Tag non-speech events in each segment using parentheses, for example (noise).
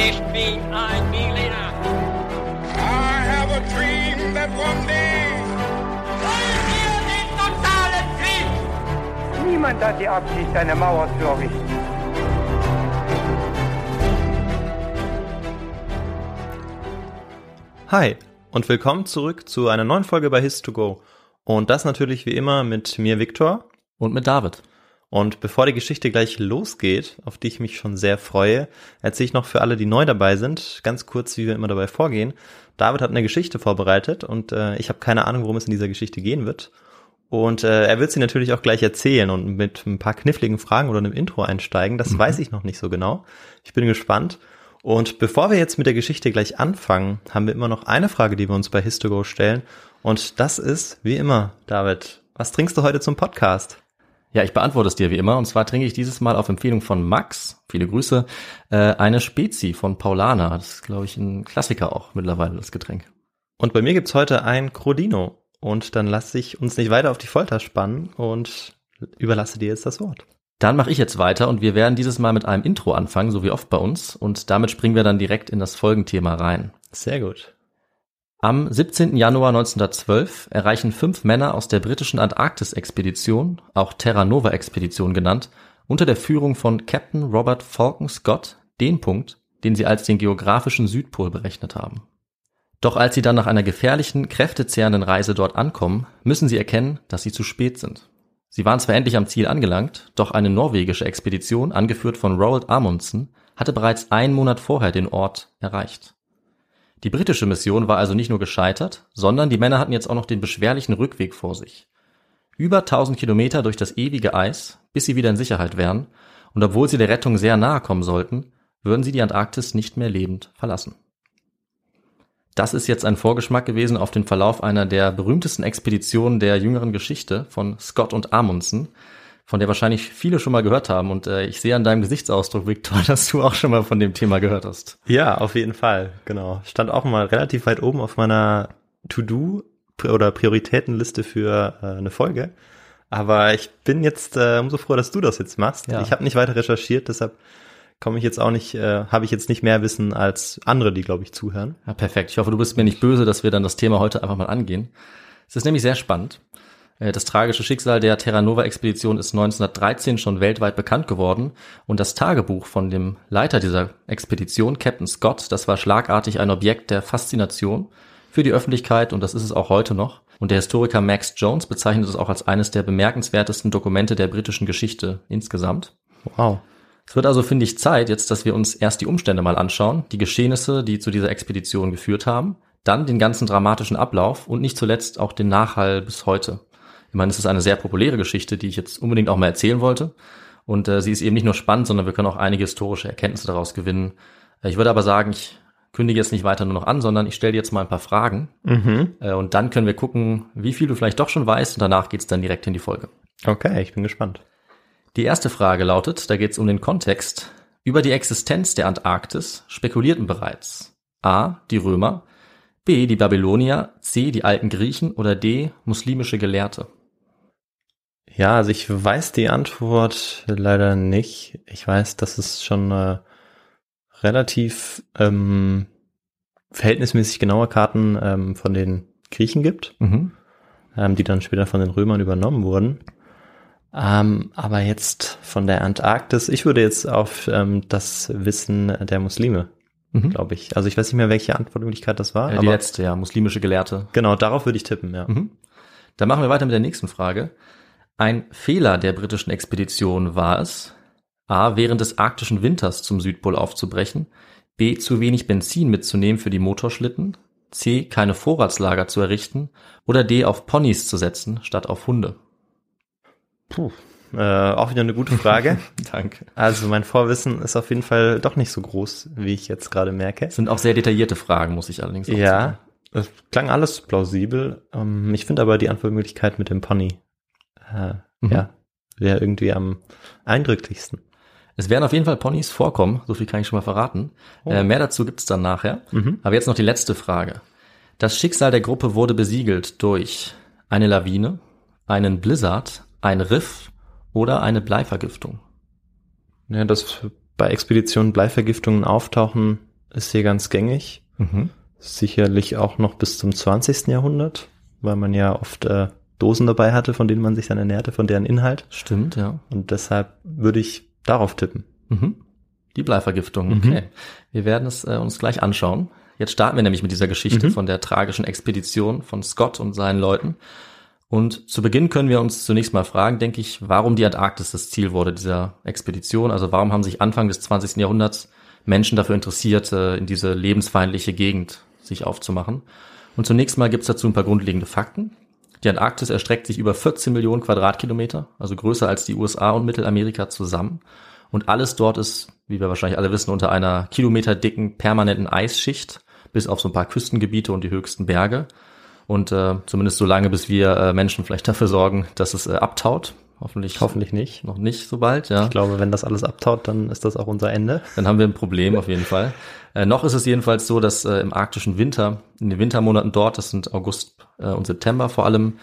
Ich bin ein Berliner. I have a dream that one day. Wollen wir den totalen Krieg? Niemand hat die Absicht, eine Mauer zu errichten. Hi und willkommen zurück zu einer neuen Folge bei His2Go. Und das natürlich wie immer mit mir, Viktor. Und mit David. Und bevor die Geschichte gleich losgeht, auf die ich mich schon sehr freue, erzähle ich noch für alle, die neu dabei sind, ganz kurz, wie wir immer dabei vorgehen. David hat eine Geschichte vorbereitet und äh, ich habe keine Ahnung, worum es in dieser Geschichte gehen wird. Und äh, er wird sie natürlich auch gleich erzählen und mit ein paar kniffligen Fragen oder einem Intro einsteigen. Das mhm. weiß ich noch nicht so genau. Ich bin gespannt. Und bevor wir jetzt mit der Geschichte gleich anfangen, haben wir immer noch eine Frage, die wir uns bei Histogo stellen. Und das ist, wie immer, David, was trinkst du heute zum Podcast? Ja, ich beantworte es dir wie immer. Und zwar trinke ich dieses Mal auf Empfehlung von Max, viele Grüße, äh, eine Spezi von Paulana. Das ist, glaube ich, ein Klassiker auch mittlerweile, das Getränk. Und bei mir gibt's heute ein Crodino. Und dann lasse ich uns nicht weiter auf die Folter spannen und überlasse dir jetzt das Wort. Dann mache ich jetzt weiter und wir werden dieses Mal mit einem Intro anfangen, so wie oft bei uns. Und damit springen wir dann direkt in das Folgenthema rein. Sehr gut. Am 17. Januar 1912 erreichen fünf Männer aus der britischen Antarktis-Expedition, auch Terra Nova-Expedition genannt, unter der Führung von Captain Robert Falcon Scott den Punkt, den sie als den geografischen Südpol berechnet haben. Doch als sie dann nach einer gefährlichen, kräftezehrenden Reise dort ankommen, müssen sie erkennen, dass sie zu spät sind. Sie waren zwar endlich am Ziel angelangt, doch eine norwegische Expedition, angeführt von Roald Amundsen, hatte bereits einen Monat vorher den Ort erreicht. Die britische Mission war also nicht nur gescheitert, sondern die Männer hatten jetzt auch noch den beschwerlichen Rückweg vor sich. Über 1000 Kilometer durch das ewige Eis, bis sie wieder in Sicherheit wären, und obwohl sie der Rettung sehr nahe kommen sollten, würden sie die Antarktis nicht mehr lebend verlassen. Das ist jetzt ein Vorgeschmack gewesen auf den Verlauf einer der berühmtesten Expeditionen der jüngeren Geschichte von Scott und Amundsen, von der wahrscheinlich viele schon mal gehört haben. Und äh, ich sehe an deinem Gesichtsausdruck, Victor, (laughs) dass du auch schon mal von dem Thema gehört hast. Ja, auf jeden Fall, genau. Stand auch mal relativ weit oben auf meiner To-Do oder Prioritätenliste für äh, eine Folge. Aber ich bin jetzt äh, umso froher, dass du das jetzt machst. Ja. Ich habe nicht weiter recherchiert, deshalb komme ich jetzt auch nicht, äh, habe ich jetzt nicht mehr Wissen als andere, die, glaube ich, zuhören. Ja, perfekt. Ich hoffe, du bist mir nicht böse, dass wir dann das Thema heute einfach mal angehen. Es ist nämlich sehr spannend. Äh, das tragische Schicksal der Terra Nova Expedition ist 1913 schon weltweit bekannt geworden und das Tagebuch von dem Leiter dieser Expedition, Captain Scott, das war schlagartig ein Objekt der Faszination für die Öffentlichkeit und das ist es auch heute noch. Und der Historiker Max Jones bezeichnet es auch als eines der bemerkenswertesten Dokumente der britischen Geschichte insgesamt. Wow. Es wird also, finde ich, Zeit jetzt, dass wir uns erst die Umstände mal anschauen, die Geschehnisse, die zu dieser Expedition geführt haben, dann den ganzen dramatischen Ablauf und nicht zuletzt auch den Nachhall bis heute. Ich meine, es ist eine sehr populäre Geschichte, die ich jetzt unbedingt auch mal erzählen wollte. Und äh, sie ist eben nicht nur spannend, sondern wir können auch einige historische Erkenntnisse daraus gewinnen. Äh, ich würde aber sagen, ich kündige jetzt nicht weiter nur noch an, sondern ich stelle dir jetzt mal ein paar Fragen. Mhm. Äh, und dann können wir gucken, wie viel du vielleicht doch schon weißt. Und danach geht's dann direkt in die Folge. Okay, ich bin gespannt. Die erste Frage lautet, da geht es um den Kontext. Über die Existenz der Antarktis spekulierten bereits A. die Römer, B. die Babylonier, C. die alten Griechen oder D. muslimische Gelehrte. Ja, also ich weiß die Antwort leider nicht. Ich weiß, dass es schon äh, relativ ähm, verhältnismäßig genaue Karten ähm, von den Griechen gibt, mhm. ähm, die dann später von den Römern übernommen wurden. Ähm, aber jetzt von der Antarktis, ich würde jetzt auf ähm, das Wissen der Muslime, mhm. glaube ich. Also ich weiß nicht mehr, welche Antwortmöglichkeit das war. Ja, die letzte, ja, muslimische Gelehrte. Genau, darauf würde ich tippen, ja. Mhm. Dann machen wir weiter mit der nächsten Frage. Ein Fehler der britischen Expedition war es, a. während des arktischen Winters zum Südpol aufzubrechen, b. zu wenig Benzin mitzunehmen für die Motorschlitten, c. keine Vorratslager zu errichten oder d. auf Ponys zu setzen statt auf Hunde. Puh, äh, auch wieder eine gute Frage. (laughs) Danke. Also mein Vorwissen ist auf jeden Fall doch nicht so groß, wie ich jetzt gerade merke. Das sind auch sehr detaillierte Fragen, muss ich allerdings auch ja, sagen. Ja, es klang alles plausibel. Ähm, ich finde aber die Antwortmöglichkeit mit dem Pony äh, mhm. ja, wäre irgendwie am eindrücklichsten. Es werden auf jeden Fall Ponys vorkommen, so viel kann ich schon mal verraten. Oh. Äh, mehr dazu gibt's dann nachher. Mhm. Aber jetzt noch die letzte Frage. Das Schicksal der Gruppe wurde besiegelt durch eine Lawine, einen Blizzard, ein Riff oder eine Bleivergiftung. Ja, dass bei Expeditionen Bleivergiftungen auftauchen, ist hier ganz gängig. Mhm. Sicherlich auch noch bis zum 20. Jahrhundert, weil man ja oft äh, Dosen dabei hatte, von denen man sich dann ernährte, von deren Inhalt. Stimmt, ja. Und deshalb würde ich darauf tippen. Mhm. Die Bleivergiftung, Mhm. okay. Wir werden es äh, uns gleich anschauen. Jetzt starten wir nämlich mit dieser Geschichte Mhm. von der tragischen Expedition von Scott und seinen Leuten. Und zu Beginn können wir uns zunächst mal fragen, denke ich, warum die Antarktis das Ziel wurde dieser Expedition. Also warum haben sich Anfang des 20. Jahrhunderts Menschen dafür interessiert, äh, in diese lebensfeindliche Gegend sich aufzumachen. Und zunächst mal gibt es dazu ein paar grundlegende Fakten. Die Antarktis erstreckt sich über 14 Millionen Quadratkilometer, also größer als die USA und Mittelamerika zusammen. Und alles dort ist, wie wir wahrscheinlich alle wissen, unter einer kilometerdicken permanenten Eisschicht, bis auf so ein paar Küstengebiete und die höchsten Berge. Und äh, zumindest so lange, bis wir äh, Menschen vielleicht (laughs) dafür sorgen, dass es äh, abtaut. Hoffentlich, Hoffentlich nicht. noch nicht so bald, ja. Ich glaube, wenn das alles abtaut, dann ist das auch unser Ende. Dann haben wir ein Problem auf jeden Fall. Äh, noch ist es jedenfalls so, dass äh, im arktischen Winter, in den Wintermonaten dort, das sind August äh, und September vor allem,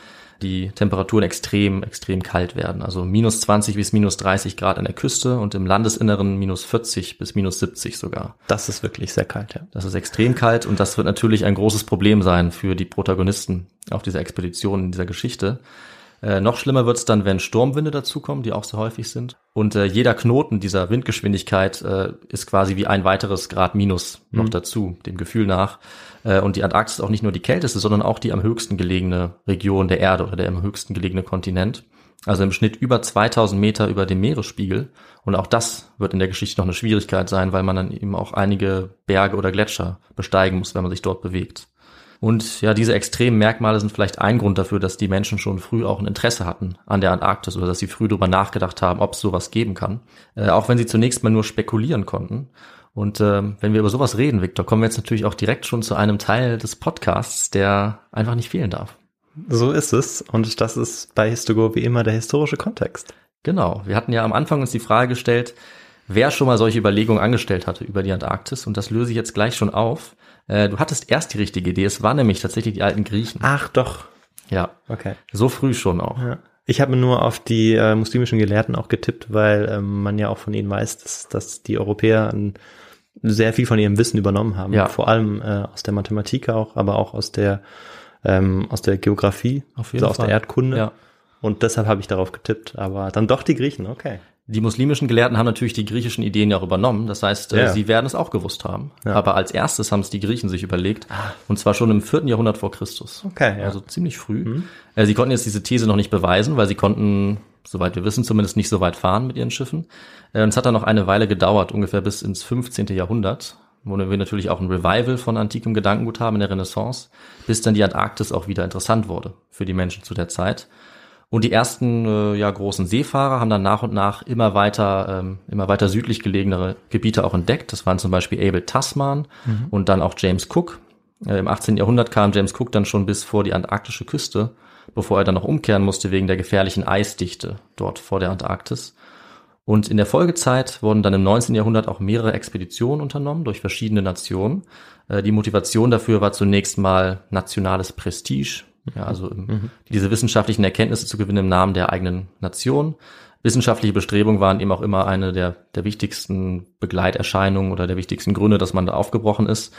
die Temperaturen extrem, extrem kalt werden. Also minus 20 bis minus 30 Grad an der Küste und im Landesinneren minus 40 bis minus 70 sogar. Das ist wirklich sehr kalt, ja. Das ist extrem kalt und das wird natürlich ein großes Problem sein für die Protagonisten auf dieser Expedition in dieser Geschichte. Äh, noch schlimmer wird's dann, wenn Sturmwinde dazukommen, die auch sehr häufig sind. Und äh, jeder Knoten dieser Windgeschwindigkeit äh, ist quasi wie ein weiteres Grad Minus noch dazu, dem Gefühl nach. Äh, und die Antarktis ist auch nicht nur die kälteste, sondern auch die am höchsten gelegene Region der Erde oder der am höchsten gelegene Kontinent. Also im Schnitt über 2000 Meter über dem Meeresspiegel. Und auch das wird in der Geschichte noch eine Schwierigkeit sein, weil man dann eben auch einige Berge oder Gletscher besteigen muss, wenn man sich dort bewegt. Und ja, diese extremen Merkmale sind vielleicht ein Grund dafür, dass die Menschen schon früh auch ein Interesse hatten an der Antarktis oder dass sie früh darüber nachgedacht haben, ob es sowas geben kann. Äh, auch wenn sie zunächst mal nur spekulieren konnten. Und ähm, wenn wir über sowas reden, Victor, kommen wir jetzt natürlich auch direkt schon zu einem Teil des Podcasts, der einfach nicht fehlen darf. So ist es. Und das ist bei Histogo wie immer der historische Kontext. Genau. Wir hatten ja am Anfang uns die Frage gestellt, wer schon mal solche Überlegungen angestellt hatte über die Antarktis. Und das löse ich jetzt gleich schon auf. Äh, du hattest erst die richtige Idee. Es waren nämlich tatsächlich die alten Griechen. Ach doch. Ja. Okay. So früh schon auch. Ja. Ich habe nur auf die äh, muslimischen Gelehrten auch getippt, weil ähm, man ja auch von ihnen weiß, dass, dass die Europäer ein, sehr viel von ihrem Wissen übernommen haben. Ja. Vor allem äh, aus der Mathematik auch, aber auch aus der ähm, aus der Geografie, Auf jeden also aus Fall. der Erdkunde. Ja. Und deshalb habe ich darauf getippt. Aber dann doch die Griechen, okay. Die muslimischen Gelehrten haben natürlich die griechischen Ideen ja auch übernommen. Das heißt, äh, Ja. sie werden es auch gewusst haben. Ja. Ah. Aber als erstes haben es die Griechen sich überlegt. Und zwar schon im vierten Jahrhundert vor Christus. Okay, ja. Mhm. Also ziemlich früh. Äh, sie konnten jetzt diese These noch nicht beweisen, weil sie konnten, soweit wir wissen, zumindest nicht so weit fahren mit ihren Schiffen. Äh, und es hat dann noch eine Weile gedauert, ungefähr bis ins 15. Jahrhundert, wo wir natürlich auch ein Revival von antikem Gedankengut haben in der Renaissance, bis dann die Antarktis auch wieder interessant wurde für die Menschen zu der Zeit. Und die ersten äh, ja, großen Seefahrer haben dann nach und nach immer weiter, ähm, immer weiter südlich gelegenere Gebiete auch entdeckt. Das waren zum Beispiel Abel Tasman und dann auch James Cook. Äh, Im 18. Jahrhundert kam James Cook dann schon bis vor die antarktische Küste, bevor er dann noch umkehren musste wegen der gefährlichen Eisdichte dort vor der Antarktis. Und in der Folgezeit wurden dann im 19. Jahrhundert auch mehrere Expeditionen unternommen durch verschiedene Nationen. Äh, Die Motivation dafür war zunächst mal nationales Prestige, ja, also im, diese wissenschaftlichen Erkenntnisse zu gewinnen im Namen der eigenen Nation. Wissenschaftliche Bestrebungen waren eben auch immer eine der, der wichtigsten Begleiterscheinungen oder der wichtigsten Gründe, dass man da aufgebrochen ist.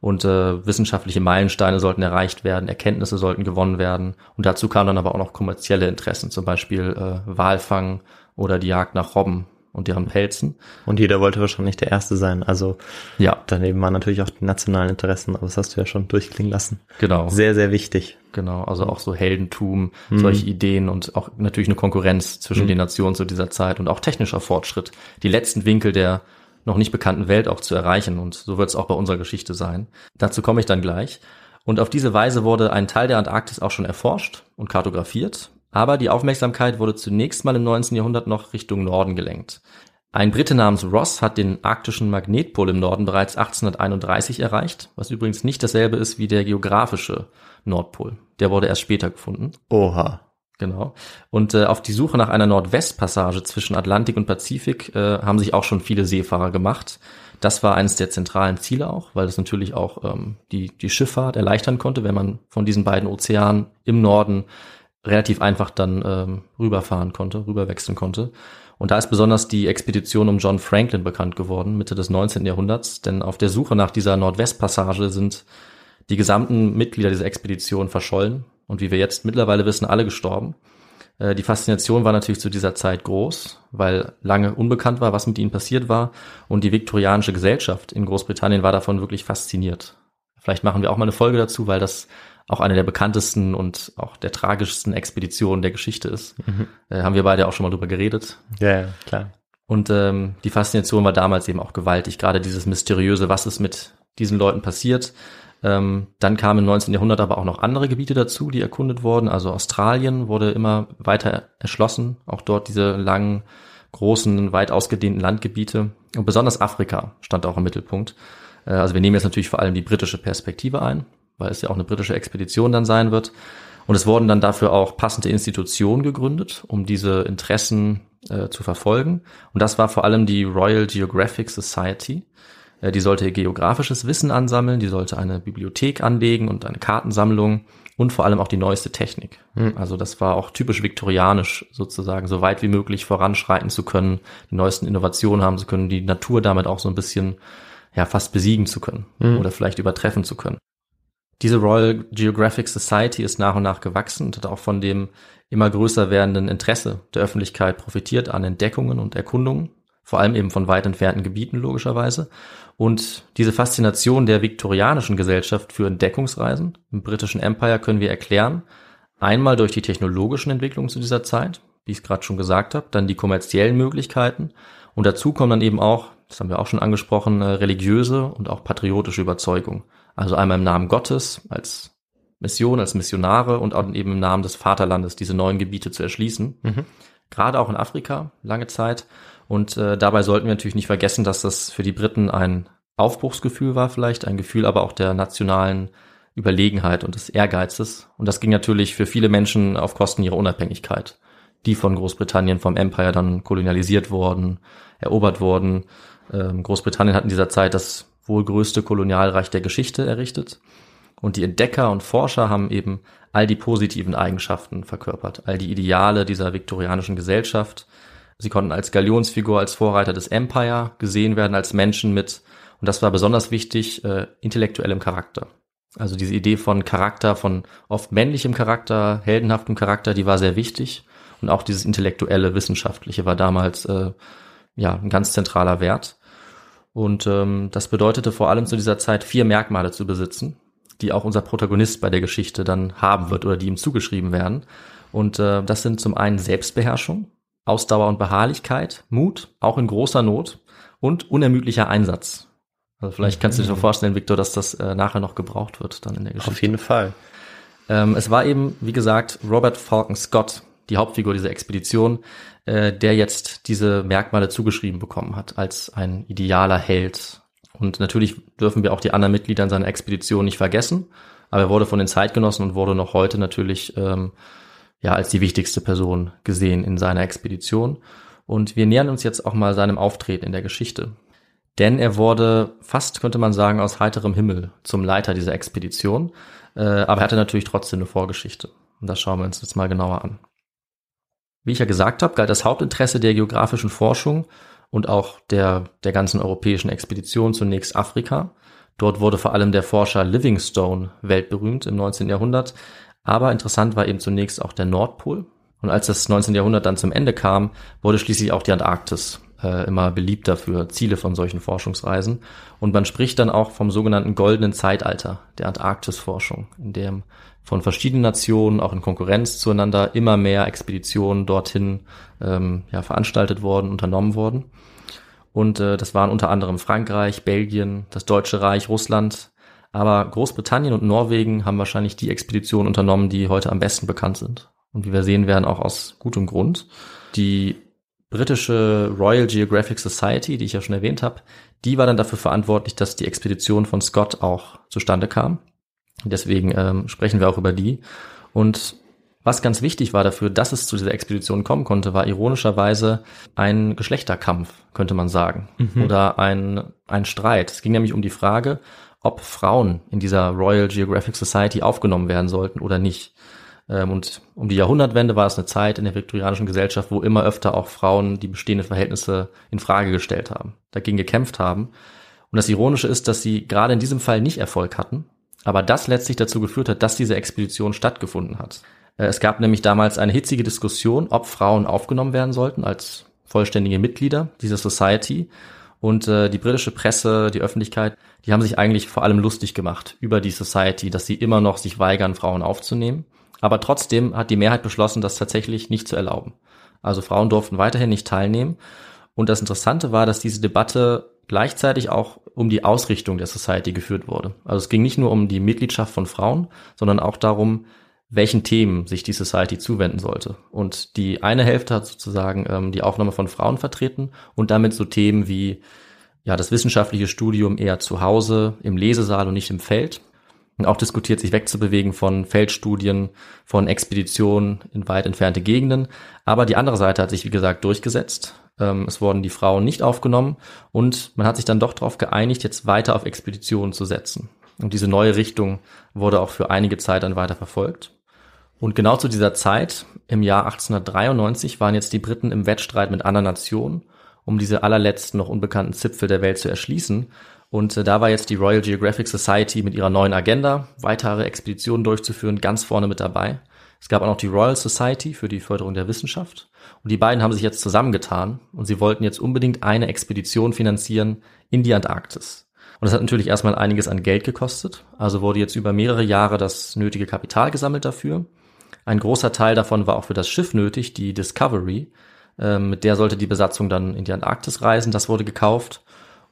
Und äh, wissenschaftliche Meilensteine sollten erreicht werden, Erkenntnisse sollten gewonnen werden. Und dazu kamen dann aber auch noch kommerzielle Interessen, zum Beispiel äh, Walfang oder die Jagd nach Robben und deren Pelzen. Und jeder wollte wahrscheinlich der Erste sein. Also Ja, daneben waren natürlich auch die nationalen Interessen, aber das hast du ja schon durchklingen lassen. genau. Sehr, sehr wichtig. Genau, also auch so Heldentum, solche Ideen und auch natürlich eine Konkurrenz zwischen den Nationen zu dieser Zeit und auch technischer Fortschritt, die letzten Winkel der noch nicht bekannten Welt auch zu erreichen und so wird es auch bei unserer Geschichte sein. Dazu komme ich dann gleich. Und auf diese Weise wurde ein Teil der Antarktis auch schon erforscht und kartografiert, aber die Aufmerksamkeit wurde zunächst mal im 19. Jahrhundert noch Richtung Norden gelenkt. Ein Brite namens Ross hat den arktischen Magnetpol im Norden bereits 1831 erreicht, was übrigens nicht dasselbe ist wie der geografische Nordpol. Der wurde erst später gefunden. Oha. Genau. Und äh, auf die Suche nach einer Nordwestpassage zwischen Atlantik und Pazifik äh, haben sich auch schon viele Seefahrer gemacht. Das war eines der zentralen Ziele auch, weil das natürlich auch ähm, die, die Schifffahrt erleichtern konnte, wenn man von diesen beiden Ozeanen im Norden relativ einfach dann ähm, rüberfahren konnte, rüberwechseln konnte. Und da ist besonders die Expedition um John Franklin bekannt geworden, Mitte des 19. Jahrhunderts, denn auf der Suche nach dieser Nordwestpassage sind die gesamten Mitglieder dieser Expedition verschollen und wie wir jetzt mittlerweile wissen, alle gestorben. Äh, die Faszination war natürlich zu dieser Zeit groß, weil lange unbekannt war, was mit ihnen passiert war und die viktorianische Gesellschaft in Großbritannien war davon wirklich fasziniert. Vielleicht machen wir auch mal eine Folge dazu, weil das auch eine der bekanntesten und auch der tragischsten Expeditionen der Geschichte ist. Mhm. Äh, haben wir beide auch schon mal drüber geredet. Ja, ja klar. Und ähm, die Faszination war damals eben auch gewaltig, gerade dieses mysteriöse, was ist mit diesen Leuten passiert. Ähm, dann kamen im 19. Jahrhundert aber auch noch andere Gebiete dazu, die erkundet wurden. Also Australien wurde immer weiter erschlossen, auch dort diese langen, großen, weit ausgedehnten Landgebiete. Und besonders Afrika stand auch im Mittelpunkt. Äh, also wir nehmen jetzt natürlich vor allem die britische Perspektive ein, weil es ja auch eine britische Expedition dann sein wird. Und es wurden dann dafür auch passende Institutionen gegründet, um diese Interessen äh, zu verfolgen. Und das war vor allem die Royal Geographic Society. Äh, die sollte geografisches Wissen ansammeln, die sollte eine Bibliothek anlegen und eine Kartensammlung und vor allem auch die neueste Technik. Mhm. Also das war auch typisch viktorianisch sozusagen, so weit wie möglich voranschreiten zu können, die neuesten Innovationen haben zu können, die Natur damit auch so ein bisschen ja fast besiegen zu können mhm. oder vielleicht übertreffen zu können. Diese Royal Geographic Society ist nach und nach gewachsen und hat auch von dem immer größer werdenden Interesse der Öffentlichkeit profitiert an Entdeckungen und Erkundungen, vor allem eben von weit entfernten Gebieten logischerweise. Und diese Faszination der viktorianischen Gesellschaft für Entdeckungsreisen im britischen Empire können wir erklären, einmal durch die technologischen Entwicklungen zu dieser Zeit, wie ich es gerade schon gesagt habe, dann die kommerziellen Möglichkeiten und dazu kommen dann eben auch, das haben wir auch schon angesprochen, religiöse und auch patriotische Überzeugung. Also einmal im Namen Gottes als Mission, als Missionare und auch eben im Namen des Vaterlandes diese neuen Gebiete zu erschließen. Mhm. Gerade auch in Afrika lange Zeit. Und äh, dabei sollten wir natürlich nicht vergessen, dass das für die Briten ein Aufbruchsgefühl war vielleicht, ein Gefühl aber auch der nationalen Überlegenheit und des Ehrgeizes. Und das ging natürlich für viele Menschen auf Kosten ihrer Unabhängigkeit, die von Großbritannien vom Empire dann kolonialisiert worden, erobert worden. Ähm, Großbritannien hat in dieser Zeit das wohl größte Kolonialreich der Geschichte errichtet. Und die Entdecker und Forscher haben eben all die positiven Eigenschaften verkörpert, all die Ideale dieser viktorianischen Gesellschaft. Sie konnten als Galionsfigur, als Vorreiter des Empire gesehen werden, als Menschen mit, und das war besonders wichtig, äh, intellektuellem Charakter. Also diese Idee von Charakter, von oft männlichem Charakter, heldenhaftem Charakter, die war sehr wichtig. Und auch dieses intellektuelle, wissenschaftliche war damals äh, ja ein ganz zentraler Wert. Und ähm, das bedeutete vor allem zu dieser Zeit vier Merkmale zu besitzen, die auch unser Protagonist bei der Geschichte dann haben wird oder die ihm zugeschrieben werden. Und äh, das sind zum einen Selbstbeherrschung, Ausdauer und Beharrlichkeit, Mut, auch in großer Not und unermüdlicher Einsatz. Also vielleicht kannst du dir schon vorstellen, Victor, dass das äh, nachher noch gebraucht wird dann in der Geschichte. Auf jeden Fall. Ähm, es war eben, wie gesagt, Robert Falcon Scott, die Hauptfigur dieser Expedition, äh, der jetzt diese Merkmale zugeschrieben bekommen hat als ein idealer Held. Und natürlich dürfen wir auch die anderen Mitglieder in seiner Expedition nicht vergessen, aber er wurde von den Zeitgenossen und wurde noch heute natürlich ähm, ja als die wichtigste Person gesehen in seiner Expedition. Und wir nähern uns jetzt auch mal seinem Auftreten in der Geschichte. Denn er wurde fast, könnte man sagen, aus heiterem Himmel zum Leiter dieser Expedition. Äh, aber er hatte natürlich trotzdem eine Vorgeschichte. Und das schauen wir uns jetzt mal genauer an. Wie ich ja gesagt habe, galt das Hauptinteresse der geografischen Forschung und auch der, der ganzen europäischen Expedition zunächst Afrika. Dort wurde vor allem der Forscher Livingstone weltberühmt im 19. Jahrhundert. Aber interessant war eben zunächst auch der Nordpol. Und als das 19. Jahrhundert dann zum Ende kam, wurde schließlich auch die Antarktis äh, immer beliebter für Ziele von solchen Forschungsreisen. Und man spricht dann auch vom sogenannten goldenen Zeitalter der Antarktisforschung, in dem von verschiedenen Nationen, auch in Konkurrenz zueinander, immer mehr Expeditionen dorthin ähm, ja, veranstaltet worden, unternommen worden. Und äh, das waren unter anderem Frankreich, Belgien, das Deutsche Reich, Russland. Aber Großbritannien und Norwegen haben wahrscheinlich die Expeditionen unternommen, die heute am besten bekannt sind. Und wie wir sehen werden, auch aus gutem Grund. Die britische Royal Geographic Society, die ich ja schon erwähnt habe, die war dann dafür verantwortlich, dass die Expedition von Scott auch zustande kam. Deswegen ähm, sprechen wir auch über die. Und was ganz wichtig war dafür, dass es zu dieser Expedition kommen konnte, war ironischerweise ein Geschlechterkampf, könnte man sagen. Mhm. Oder ein, ein Streit. Es ging nämlich um die Frage, ob Frauen in dieser Royal Geographic Society aufgenommen werden sollten oder nicht. Ähm, und um die Jahrhundertwende war es eine Zeit in der viktorianischen Gesellschaft, wo immer öfter auch Frauen die bestehenden Verhältnisse in Frage gestellt haben, dagegen gekämpft haben. Und das Ironische ist, dass sie gerade in diesem Fall nicht Erfolg hatten, aber das letztlich dazu geführt hat, dass diese Expedition stattgefunden hat. Äh, es gab nämlich damals eine hitzige Diskussion, ob Frauen aufgenommen werden sollten als vollständige Mitglieder dieser Society. Und äh, die britische Presse, die Öffentlichkeit, die haben sich eigentlich vor allem lustig gemacht über die Society, dass sie immer noch sich weigern, Frauen aufzunehmen. Aber trotzdem hat die Mehrheit beschlossen, das tatsächlich nicht zu erlauben. Also Frauen durften weiterhin nicht teilnehmen. Und das Interessante war, dass diese Debatte gleichzeitig auch um die Ausrichtung der Society geführt wurde. Also es ging nicht nur um die Mitgliedschaft von Frauen, sondern auch darum, welchen Themen sich die Society zuwenden sollte. Und die eine Hälfte hat sozusagen ähm, die Aufnahme von Frauen vertreten und damit so Themen wie ja das wissenschaftliche Studium eher zu Hause im Lesesaal und nicht im Feld auch diskutiert, sich wegzubewegen von Feldstudien, von Expeditionen in weit entfernte Gegenden. Aber die andere Seite hat sich, wie gesagt, durchgesetzt. Ähm, es wurden die Frauen nicht aufgenommen und man hat sich dann doch darauf geeinigt, jetzt weiter auf Expeditionen zu setzen. Und diese neue Richtung wurde auch für einige Zeit dann weiter verfolgt. Und genau zu dieser Zeit, im Jahr 1893, waren jetzt die Briten im Wettstreit mit anderen Nationen, um diese allerletzten noch unbekannten Zipfel der Welt zu erschließen. Und äh, da war jetzt die Royal Geographic Society mit ihrer neuen Agenda, weitere Expeditionen durchzuführen, ganz vorne mit dabei. Es gab auch noch die Royal Society für die Förderung der Wissenschaft. Und die beiden haben sich jetzt zusammengetan und sie wollten jetzt unbedingt eine Expedition finanzieren in die Antarktis. Und das hat natürlich erstmal einiges an Geld gekostet. Also wurde jetzt über mehrere Jahre das nötige Kapital gesammelt dafür. Ein großer Teil davon war auch für das Schiff nötig, die Discovery. Ähm, mit der sollte die Besatzung dann in die Antarktis reisen. Das wurde gekauft.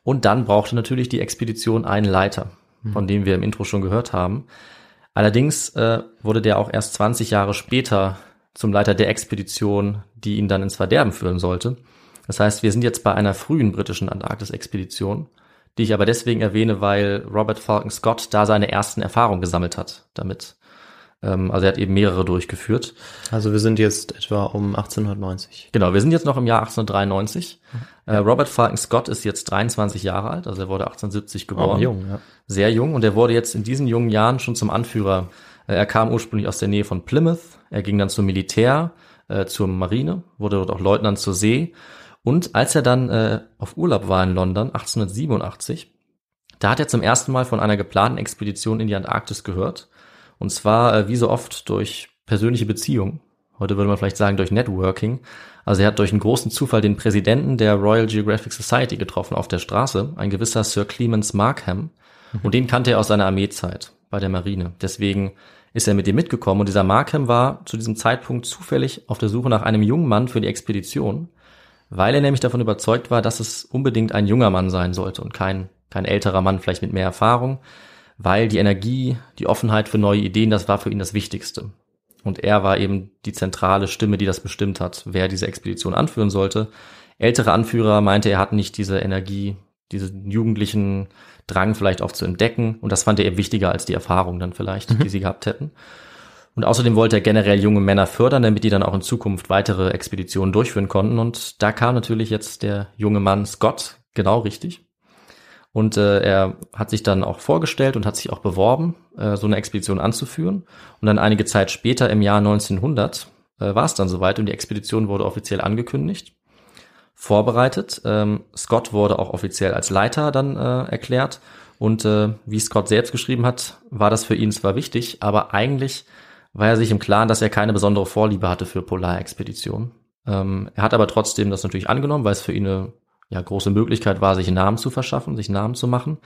Und dann brauchte natürlich die Expedition einen Leiter, hm. von dem wir im Intro schon gehört haben. Allerdings äh, wurde der auch erst 20 Jahre später zum Leiter der Expedition, die ihn dann ins Verderben führen sollte. Das heißt, wir sind jetzt bei einer frühen britischen Antarktis-Expedition, die ich aber deswegen erwähne, weil Robert Falcon Scott da seine ersten Erfahrungen gesammelt hat damit. Ähm, also er hat eben mehrere durchgeführt. Also wir sind jetzt etwa um 1890. Genau, wir sind jetzt noch im Jahr 1893. Mhm. Äh, Robert Falcon Scott ist jetzt 23 Jahre alt, also er wurde 1870 geboren. Oh, jung, ja. Sehr jung und er wurde jetzt in diesen jungen Jahren schon zum Anführer. Äh, er kam ursprünglich aus der Nähe von Plymouth, er ging dann zum Militär, äh, zur Marine, wurde dort auch Leutnant zur See. Und als er dann äh, auf Urlaub war in London, 1887, da hat er zum ersten Mal von einer geplanten Expedition in die Antarktis gehört und zwar, äh, wie so oft, durch persönliche Beziehungen. Heute würde man vielleicht sagen, durch Networking. Also er hat durch einen großen Zufall den Präsidenten der Royal Geographic Society getroffen auf der Straße, ein gewisser Sir Clemens Markham. Mhm. Und den kannte er aus seiner Armeezeit bei der Marine. Deswegen ist er mit ihm mitgekommen. Und dieser Markham war zu diesem Zeitpunkt zufällig auf der Suche nach einem jungen Mann für die Expedition, weil er nämlich davon überzeugt war, dass es unbedingt ein junger Mann sein sollte und kein, kein älterer Mann, vielleicht mit mehr Erfahrung weil die Energie, die Offenheit für neue Ideen, das war für ihn das Wichtigste. Und er war eben die zentrale Stimme, die das bestimmt hat, wer diese Expedition anführen sollte. Ältere Anführer meinte, er hat nicht diese Energie, diesen jugendlichen Drang vielleicht auch zu entdecken. Und das fand er eben wichtiger als die Erfahrung dann vielleicht, mhm. die sie gehabt hätten. Und außerdem wollte er generell junge Männer fördern, damit die dann auch in Zukunft weitere Expeditionen durchführen konnten. Und da kam natürlich jetzt der junge Mann Scott genau richtig. Und äh, er hat sich dann auch vorgestellt und hat sich auch beworben, äh, so eine Expedition anzuführen. Und dann einige Zeit später, im Jahr 1900, äh, war es dann soweit und die Expedition wurde offiziell angekündigt, vorbereitet. Ähm, Scott wurde auch offiziell als Leiter dann äh, erklärt. Und äh, wie Scott selbst geschrieben hat, war das für ihn zwar wichtig, aber eigentlich war er sich im Klaren, dass er keine besondere Vorliebe hatte für Polarexpeditionen. Ähm, er hat aber trotzdem das natürlich angenommen, weil es für ihn eine ja, große Möglichkeit war, sich Namen zu verschaffen, sich Namen zu machen.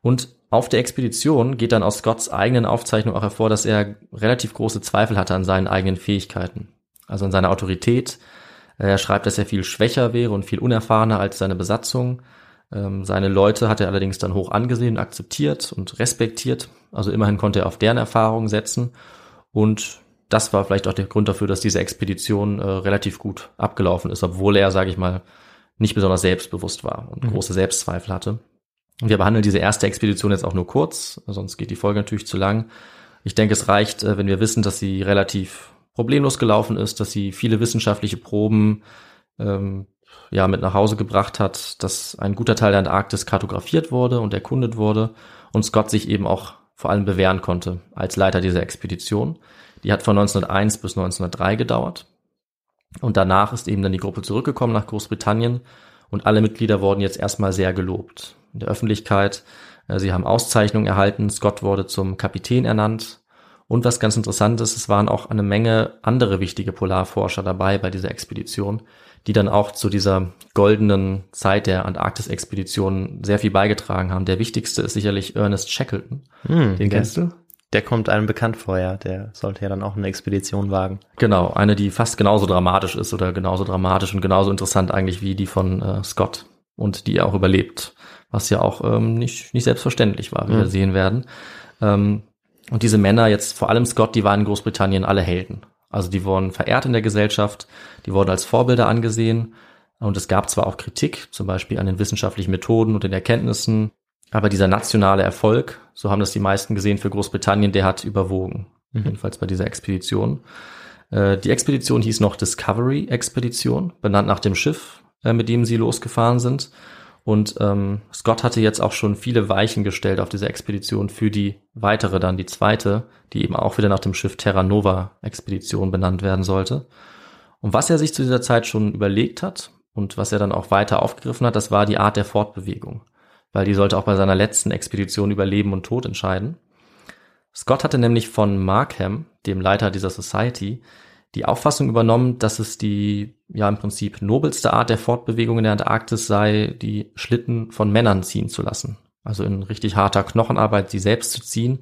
Und auf der Expedition geht dann aus Scotts eigenen Aufzeichnung auch hervor, dass er relativ große Zweifel hatte an seinen eigenen Fähigkeiten, also an seiner Autorität. Er schreibt, dass er viel schwächer wäre und viel unerfahrener als seine Besatzung. Ähm, seine Leute hat er allerdings dann hoch angesehen, akzeptiert und respektiert. Also immerhin konnte er auf deren Erfahrungen setzen. Und das war vielleicht auch der Grund dafür, dass diese Expedition äh, relativ gut abgelaufen ist, obwohl er, sage ich mal, nicht besonders selbstbewusst war und mhm. große Selbstzweifel hatte. Und wir behandeln diese erste Expedition jetzt auch nur kurz, sonst geht die Folge natürlich zu lang. Ich denke, es reicht, äh, wenn wir wissen, dass sie relativ problemlos gelaufen ist, dass sie viele wissenschaftliche Proben ähm, ja mit nach Hause gebracht hat, dass ein guter Teil der Antarktis kartografiert wurde und erkundet wurde und Scott sich eben auch vor allem bewähren konnte als Leiter dieser Expedition. Die hat von 1901 bis 1903 gedauert. Und danach ist eben dann die Gruppe zurückgekommen nach Großbritannien und alle Mitglieder wurden jetzt erstmal sehr gelobt. In der Öffentlichkeit, äh, sie haben Auszeichnungen erhalten, Scott wurde zum Kapitän ernannt. Und was ganz interessant ist, es waren auch eine Menge andere wichtige Polarforscher dabei bei dieser Expedition, die dann auch zu dieser goldenen Zeit der Antarktis-Expedition sehr viel beigetragen haben. Der wichtigste ist sicherlich Ernest Shackleton. Hm, Den kennst du? Der kommt einem bekannt vor, ja. Der sollte ja dann auch eine Expedition wagen. Genau, eine, die fast genauso dramatisch ist oder genauso dramatisch und genauso interessant eigentlich wie die von äh, Scott und die auch überlebt, was ja auch ähm, nicht, nicht selbstverständlich war, wie Mhm. wir sehen werden. Ähm, und diese Männer, jetzt vor allem Scott, die waren in Großbritannien alle Helden. Also die wurden verehrt in der Gesellschaft, die wurden als Vorbilder angesehen. Und es gab zwar auch Kritik, zum Beispiel an den wissenschaftlichen Methoden und den Erkenntnissen, aber dieser nationale Erfolg, so haben das die meisten gesehen für Großbritannien, der hat überwogen. Jedenfalls bei dieser Expedition. Äh, Die Expedition hieß noch Discovery Expedition, benannt nach dem Schiff, äh, mit dem sie losgefahren sind. Und ähm, Scott hatte jetzt auch schon viele Weichen gestellt auf diese Expedition für die weitere, dann die zweite, die eben auch wieder nach dem Schiff Terra Nova Expedition benannt werden sollte. Und was er sich zu dieser Zeit schon überlegt hat und was er dann auch weiter aufgegriffen hat, das war die Art der Fortbewegung. Weil die sollte auch bei seiner letzten Expedition über Leben und Tod entscheiden. Scott hatte nämlich von Markham, dem Leiter dieser Society, die Auffassung übernommen, dass es die ja im Prinzip nobelste Art der Fortbewegung in der Antarktis sei, die Schlitten von Männern ziehen zu lassen. Also in richtig harter Knochenarbeit sie selbst zu ziehen,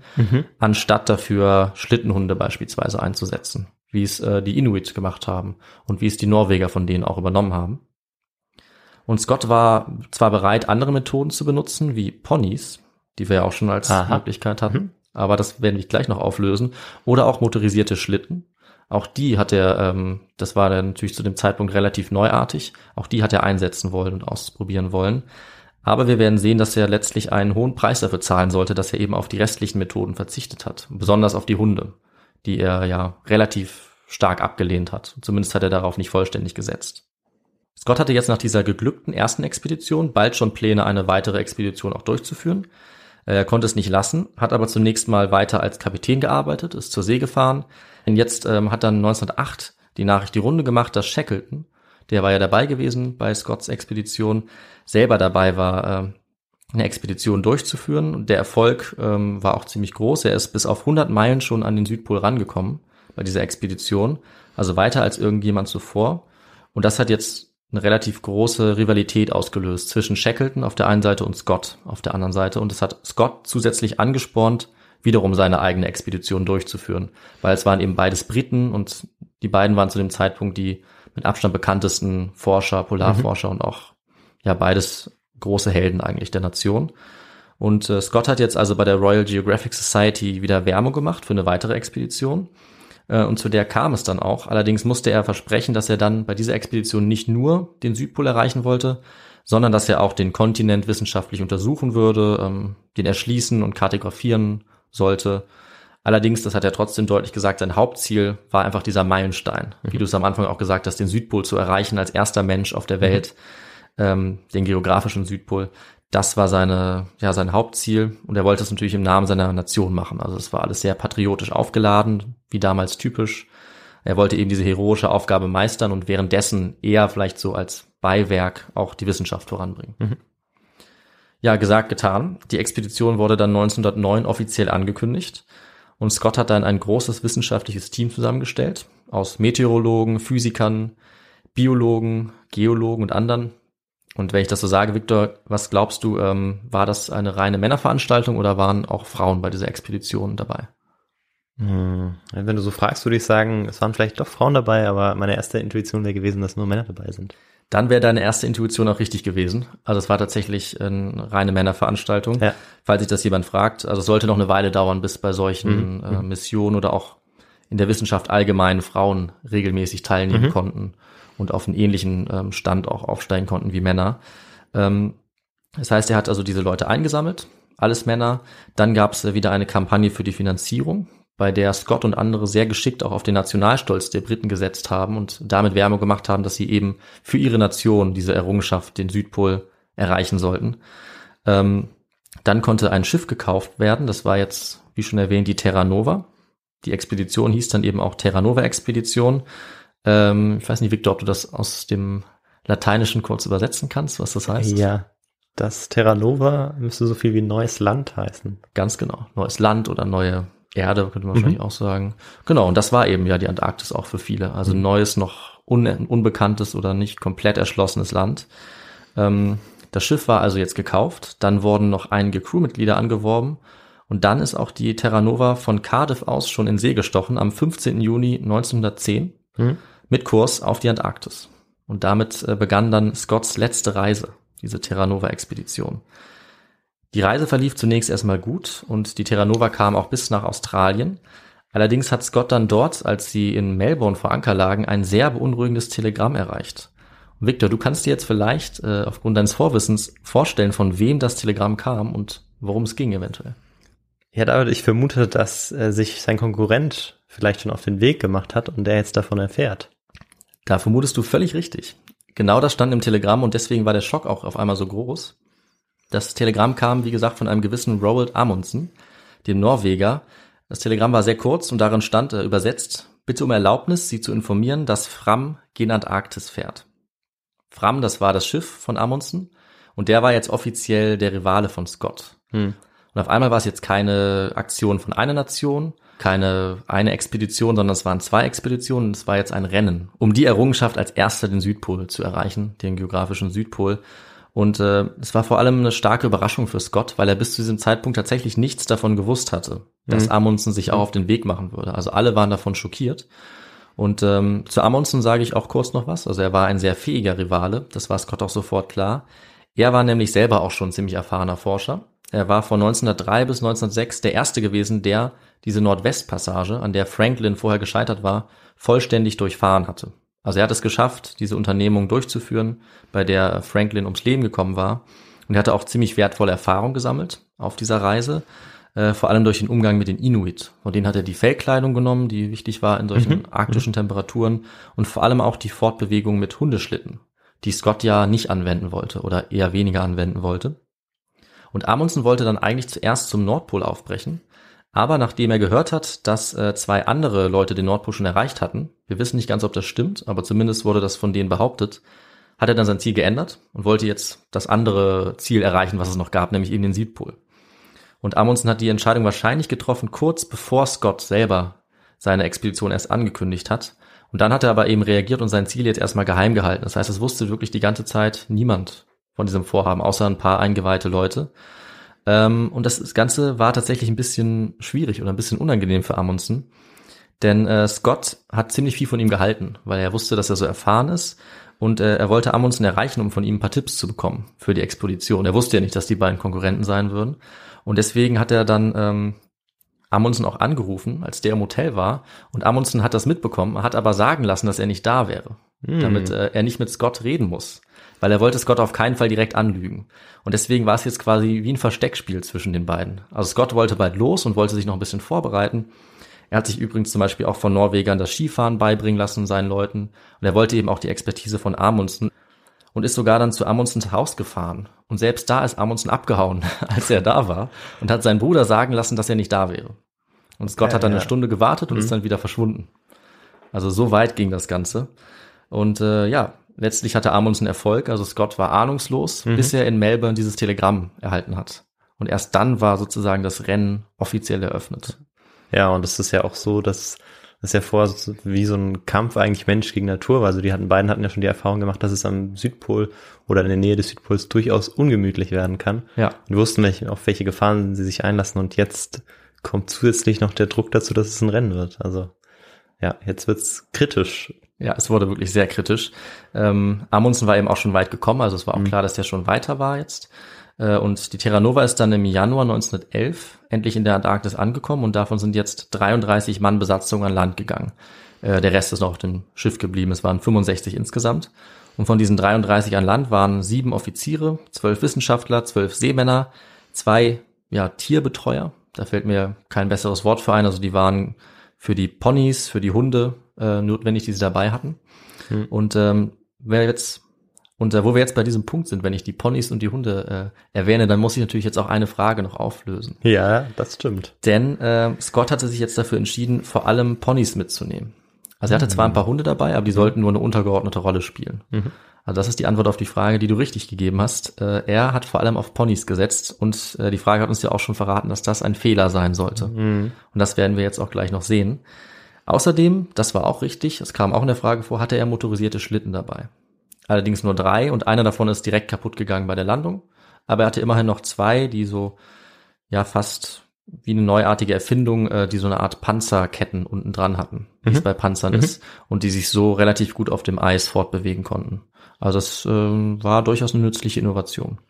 anstatt dafür Schlittenhunde beispielsweise einzusetzen, wie es äh, die Inuit gemacht haben und wie es die Norweger von denen auch übernommen haben. Und Scott war zwar bereit, andere Methoden zu benutzen, wie Ponys, die wir ja auch schon als Aha. Möglichkeit hatten, aber das werden wir gleich noch auflösen, oder auch motorisierte Schlitten. Auch die hat er, ähm, das war dann natürlich zu dem Zeitpunkt relativ neuartig, auch die hat er einsetzen wollen und ausprobieren wollen. Aber wir werden sehen, dass er letztlich einen hohen Preis dafür zahlen sollte, dass er eben auf die restlichen Methoden verzichtet hat, besonders auf die Hunde, die er ja relativ stark abgelehnt hat. Zumindest hat er darauf nicht vollständig gesetzt. Scott hatte jetzt nach dieser geglückten ersten Expedition bald schon Pläne, eine weitere Expedition auch durchzuführen. Er konnte es nicht lassen, hat aber zunächst mal weiter als Kapitän gearbeitet, ist zur See gefahren. Und jetzt ähm, hat dann 1908 die Nachricht die Runde gemacht, dass Shackleton, der war ja dabei gewesen bei Scotts Expedition, selber dabei war, ähm, eine Expedition durchzuführen. Und der Erfolg ähm, war auch ziemlich groß. Er ist bis auf 100 Meilen schon an den Südpol rangekommen bei dieser Expedition, also weiter als irgendjemand zuvor. Und das hat jetzt eine relativ große Rivalität ausgelöst zwischen Shackleton auf der einen Seite und Scott auf der anderen Seite. Und es hat Scott zusätzlich angespornt, wiederum seine eigene Expedition durchzuführen, weil es waren eben beides Briten und die beiden waren zu dem Zeitpunkt die mit Abstand bekanntesten Forscher, Polarforscher und auch ja beides große Helden eigentlich der Nation. Und äh, Scott hat jetzt also bei der Royal Geographic Society wieder Werbung gemacht für eine weitere Expedition. Äh, und zu der kam es dann auch. Allerdings musste er versprechen, dass er dann bei dieser Expedition nicht nur den Südpol erreichen wollte, sondern dass er auch den Kontinent wissenschaftlich untersuchen würde, ähm, den erschließen und kartografieren sollte. Allerdings, das hat er trotzdem deutlich gesagt, sein Hauptziel war einfach dieser Meilenstein, wie du es am Anfang auch gesagt hast, den Südpol zu erreichen als erster Mensch auf der Welt, ähm, den geografischen Südpol. Das war seine, ja, sein Hauptziel und er wollte es natürlich im Namen seiner Nation machen. Also es war alles sehr patriotisch aufgeladen, wie damals typisch. Er wollte eben diese heroische Aufgabe meistern und währenddessen eher vielleicht so als Beiwerk auch die Wissenschaft voranbringen. Ja, gesagt, getan. Die Expedition wurde dann 1909 offiziell angekündigt und Scott hat dann ein großes wissenschaftliches Team zusammengestellt aus Meteorologen, Physikern, Biologen, Geologen und anderen. Und wenn ich das so sage, Victor, was glaubst du, ähm, war das eine reine Männerveranstaltung oder waren auch Frauen bei dieser Expedition dabei? Hm. Wenn du so fragst, würde ich sagen, es waren vielleicht doch Frauen dabei, aber meine erste Intuition wäre gewesen, dass nur Männer dabei sind. Dann wäre deine erste Intuition auch richtig gewesen. Also es war tatsächlich eine reine Männerveranstaltung. Ja. Falls sich das jemand fragt, also es sollte noch eine Weile dauern, bis bei solchen Mhm. äh, Missionen oder auch in der Wissenschaft allgemein Frauen regelmäßig teilnehmen Mhm. konnten und auf einen ähnlichen ähm, Stand auch aufsteigen konnten wie Männer. Ähm, das heißt, er hat also diese Leute eingesammelt, alles Männer. Dann gab es wieder eine Kampagne für die Finanzierung, bei der Scott und andere sehr geschickt auch auf den Nationalstolz der Briten gesetzt haben und damit Werbung gemacht haben, dass sie eben für ihre Nation diese Errungenschaft, den Südpol, erreichen sollten. Ähm, Dann konnte ein Schiff gekauft werden. Das war jetzt, wie schon erwähnt, die Terra Nova. Die Expedition hieß dann eben auch Terra Nova Expedition. Ähm, ich weiß nicht, Victor, ob du das aus dem Lateinischen kurz übersetzen kannst, was das heißt? Ja, das Terra Nova müsste so viel wie neues Land heißen. Ganz genau. Neues Land oder neue Erde, könnte man mhm. wahrscheinlich auch sagen. Genau, und das war eben ja die Antarktis auch für viele. Also mhm. neues, noch un unbekanntes oder nicht komplett erschlossenes Land. Ähm, das Schiff war also jetzt gekauft, dann wurden noch einige Crewmitglieder angeworben und dann ist auch die Terra Nova von Cardiff aus schon in See gestochen am 15. Juni 1910 mhm. Mit Kurs auf die Antarktis. Und damit äh, begann dann Scotts letzte Reise, diese Terra Nova Expedition. Die Reise verlief zunächst erstmal gut und die Terra Nova kam auch bis nach Australien. Allerdings hat Scott dann dort, als sie in Melbourne vor Anker lagen, ein sehr beunruhigendes Telegramm erreicht. Victor, du kannst dir jetzt vielleicht äh, aufgrund deines Vorwissens vorstellen, von wem das Telegramm kam und worum es ging eventuell. Ja, David, ich vermute, dass äh, sich sein Konkurrent vielleicht schon auf den Weg gemacht hat und der jetzt davon erfährt. Da vermutest du völlig richtig. Genau das stand im Telegramm und deswegen war der Schock auch auf einmal so groß. Das Telegramm kam, wie gesagt, von einem gewissen Roald Amundsen, dem Norweger. Das Telegramm war sehr kurz und darin stand äh, übersetzt, bitte um Erlaubnis, Sie zu informieren, dass Fram gen Antarktis fährt. Fram, das war das Schiff von Amundsen und der war jetzt offiziell der Rivale von Scott. Hm. Und auf einmal war es jetzt keine Aktion von einer Nation, keine eine Expedition, sondern es waren zwei Expeditionen. Es war jetzt ein Rennen, um die Errungenschaft als erster den Südpol zu erreichen, den geografischen Südpol. Und äh, es war vor allem eine starke Überraschung für Scott, weil er bis zu diesem Zeitpunkt tatsächlich nichts davon gewusst hatte, dass mhm. Amundsen sich auch auf den Weg machen würde. Also alle waren davon schockiert. Und ähm, zu Amundsen sage ich auch kurz noch was. Also er war ein sehr fähiger Rivale, das war Scott auch sofort klar. Er war nämlich selber auch schon ziemlich erfahrener Forscher. Er war von 1903 bis 1906 der erste gewesen, der diese Nordwestpassage, an der Franklin vorher gescheitert war, vollständig durchfahren hatte. Also er hat es geschafft, diese Unternehmung durchzuführen, bei der Franklin ums Leben gekommen war. Und er hatte auch ziemlich wertvolle Erfahrung gesammelt auf dieser Reise äh, vor allem durch den Umgang mit den Inuit. Von denen hat er die Fellkleidung genommen, die wichtig war in solchen mhm. arktischen Temperaturen und vor allem auch die Fortbewegung mit Hundeschlitten, die Scott ja nicht anwenden wollte oder eher weniger anwenden wollte. Und Amundsen wollte dann eigentlich zuerst zum Nordpol aufbrechen, aber nachdem er gehört hat, dass äh, zwei andere Leute den Nordpol schon erreicht hatten, wir wissen nicht ganz, ob das stimmt, aber zumindest wurde das von denen behauptet, hat er dann sein Ziel geändert und wollte jetzt das andere Ziel erreichen, was es noch gab, nämlich eben den Südpol. Und Amundsen hat die Entscheidung wahrscheinlich getroffen, kurz bevor Scott selber seine Expedition erst angekündigt hat. Und dann hat er aber eben reagiert und sein Ziel jetzt erstmal geheim gehalten. Das heißt, es wusste wirklich die ganze Zeit niemand von diesem Vorhaben, außer ein paar eingeweihte Leute. Ähm, und das Ganze war tatsächlich ein bisschen schwierig oder ein bisschen unangenehm für Amundsen. Denn äh, Scott hat ziemlich viel von ihm gehalten, weil er wusste, dass er so erfahren ist. Und äh, er wollte Amundsen erreichen, um von ihm ein paar Tipps zu bekommen für die Expedition. Er wusste ja nicht, dass die beiden Konkurrenten sein würden. Und deswegen hat er dann ähm, Amundsen auch angerufen, als der im Hotel war. Und Amundsen hat das mitbekommen, hat aber sagen lassen, dass er nicht da wäre, hm. damit äh, er nicht mit Scott reden muss. Weil er wollte Scott auf keinen Fall direkt anlügen. Und deswegen war es jetzt quasi wie ein Versteckspiel zwischen den beiden. Also Scott wollte bald los und wollte sich noch ein bisschen vorbereiten. Er hat sich übrigens zum Beispiel auch von Norwegern das Skifahren beibringen lassen, seinen Leuten. Und er wollte eben auch die Expertise von Amundsen und ist sogar dann zu Amundsens Haus gefahren. Und selbst da ist Amundsen abgehauen, (laughs) als er da war und hat seinen Bruder sagen lassen, dass er nicht da wäre. Und Scott ja, hat dann ja. eine Stunde gewartet und mhm. ist dann wieder verschwunden. Also so weit ging das Ganze. Und äh, ja, letztlich hatte Amundsen Erfolg. Also Scott war ahnungslos, mhm. bis er in Melbourne dieses Telegramm erhalten hat. Und erst dann war sozusagen das Rennen offiziell eröffnet. Ja, und es ist ja auch so, dass das ist ja vor wie so ein Kampf eigentlich Mensch gegen Natur war. Also die hatten beiden hatten ja schon die Erfahrung gemacht, dass es am Südpol oder in der Nähe des Südpols durchaus ungemütlich werden kann. Ja. Und die wussten, auf welche Gefahren sie sich einlassen. Und jetzt kommt zusätzlich noch der Druck dazu, dass es ein Rennen wird. Also ja, jetzt wird's kritisch. Ja, es wurde wirklich sehr kritisch. Ähm, Amundsen war eben auch schon weit gekommen, also es war auch mhm. klar, dass der schon weiter war jetzt. Äh, und die Terra Nova ist dann im Januar 1911 endlich in der Antarktis angekommen und davon sind jetzt 33 Mann Besatzung an Land gegangen. Äh, der Rest ist noch auf dem Schiff geblieben. Es waren 65 insgesamt. Und von diesen 33 an Land waren sieben Offiziere, zwölf Wissenschaftler, zwölf Seemänner, zwei ja, Tierbetreuer. Da fällt mir kein besseres Wort für ein. Also die waren für die Ponys, für die Hunde äh, notwendig, die sie dabei hatten. Hm. Und ähm, wer jetzt Und äh, wo wir jetzt bei diesem Punkt sind, wenn ich die Ponys und die Hunde äh, erwähne, dann muss ich natürlich jetzt auch eine Frage noch auflösen. Ja, das stimmt. Denn äh, Scott hatte sich jetzt dafür entschieden, vor allem Ponys mitzunehmen. Also er hatte zwar ein paar Hunde dabei, aber die sollten nur eine untergeordnete Rolle spielen. Also das ist die Antwort auf die Frage, die du richtig gegeben hast. Äh, er hat vor allem auf Ponys gesetzt und äh, die Frage hat uns ja auch schon verraten, dass das ein Fehler sein sollte. Und das werden wir jetzt auch gleich noch sehen. Außerdem, das war auch richtig, es kam auch in der Frage vor, hatte er motorisierte Schlitten dabei. Allerdings nur drei und einer davon ist direkt kaputt gegangen bei der Landung. Aber er hatte immerhin noch zwei, die so, ja, fast wie eine neuartige Erfindung, äh, die so eine Art Panzerketten unten dran hatten, wie es bei Panzern ist, und die sich so relativ gut auf dem Eis fortbewegen konnten. Also das ähm, war durchaus eine nützliche Innovation.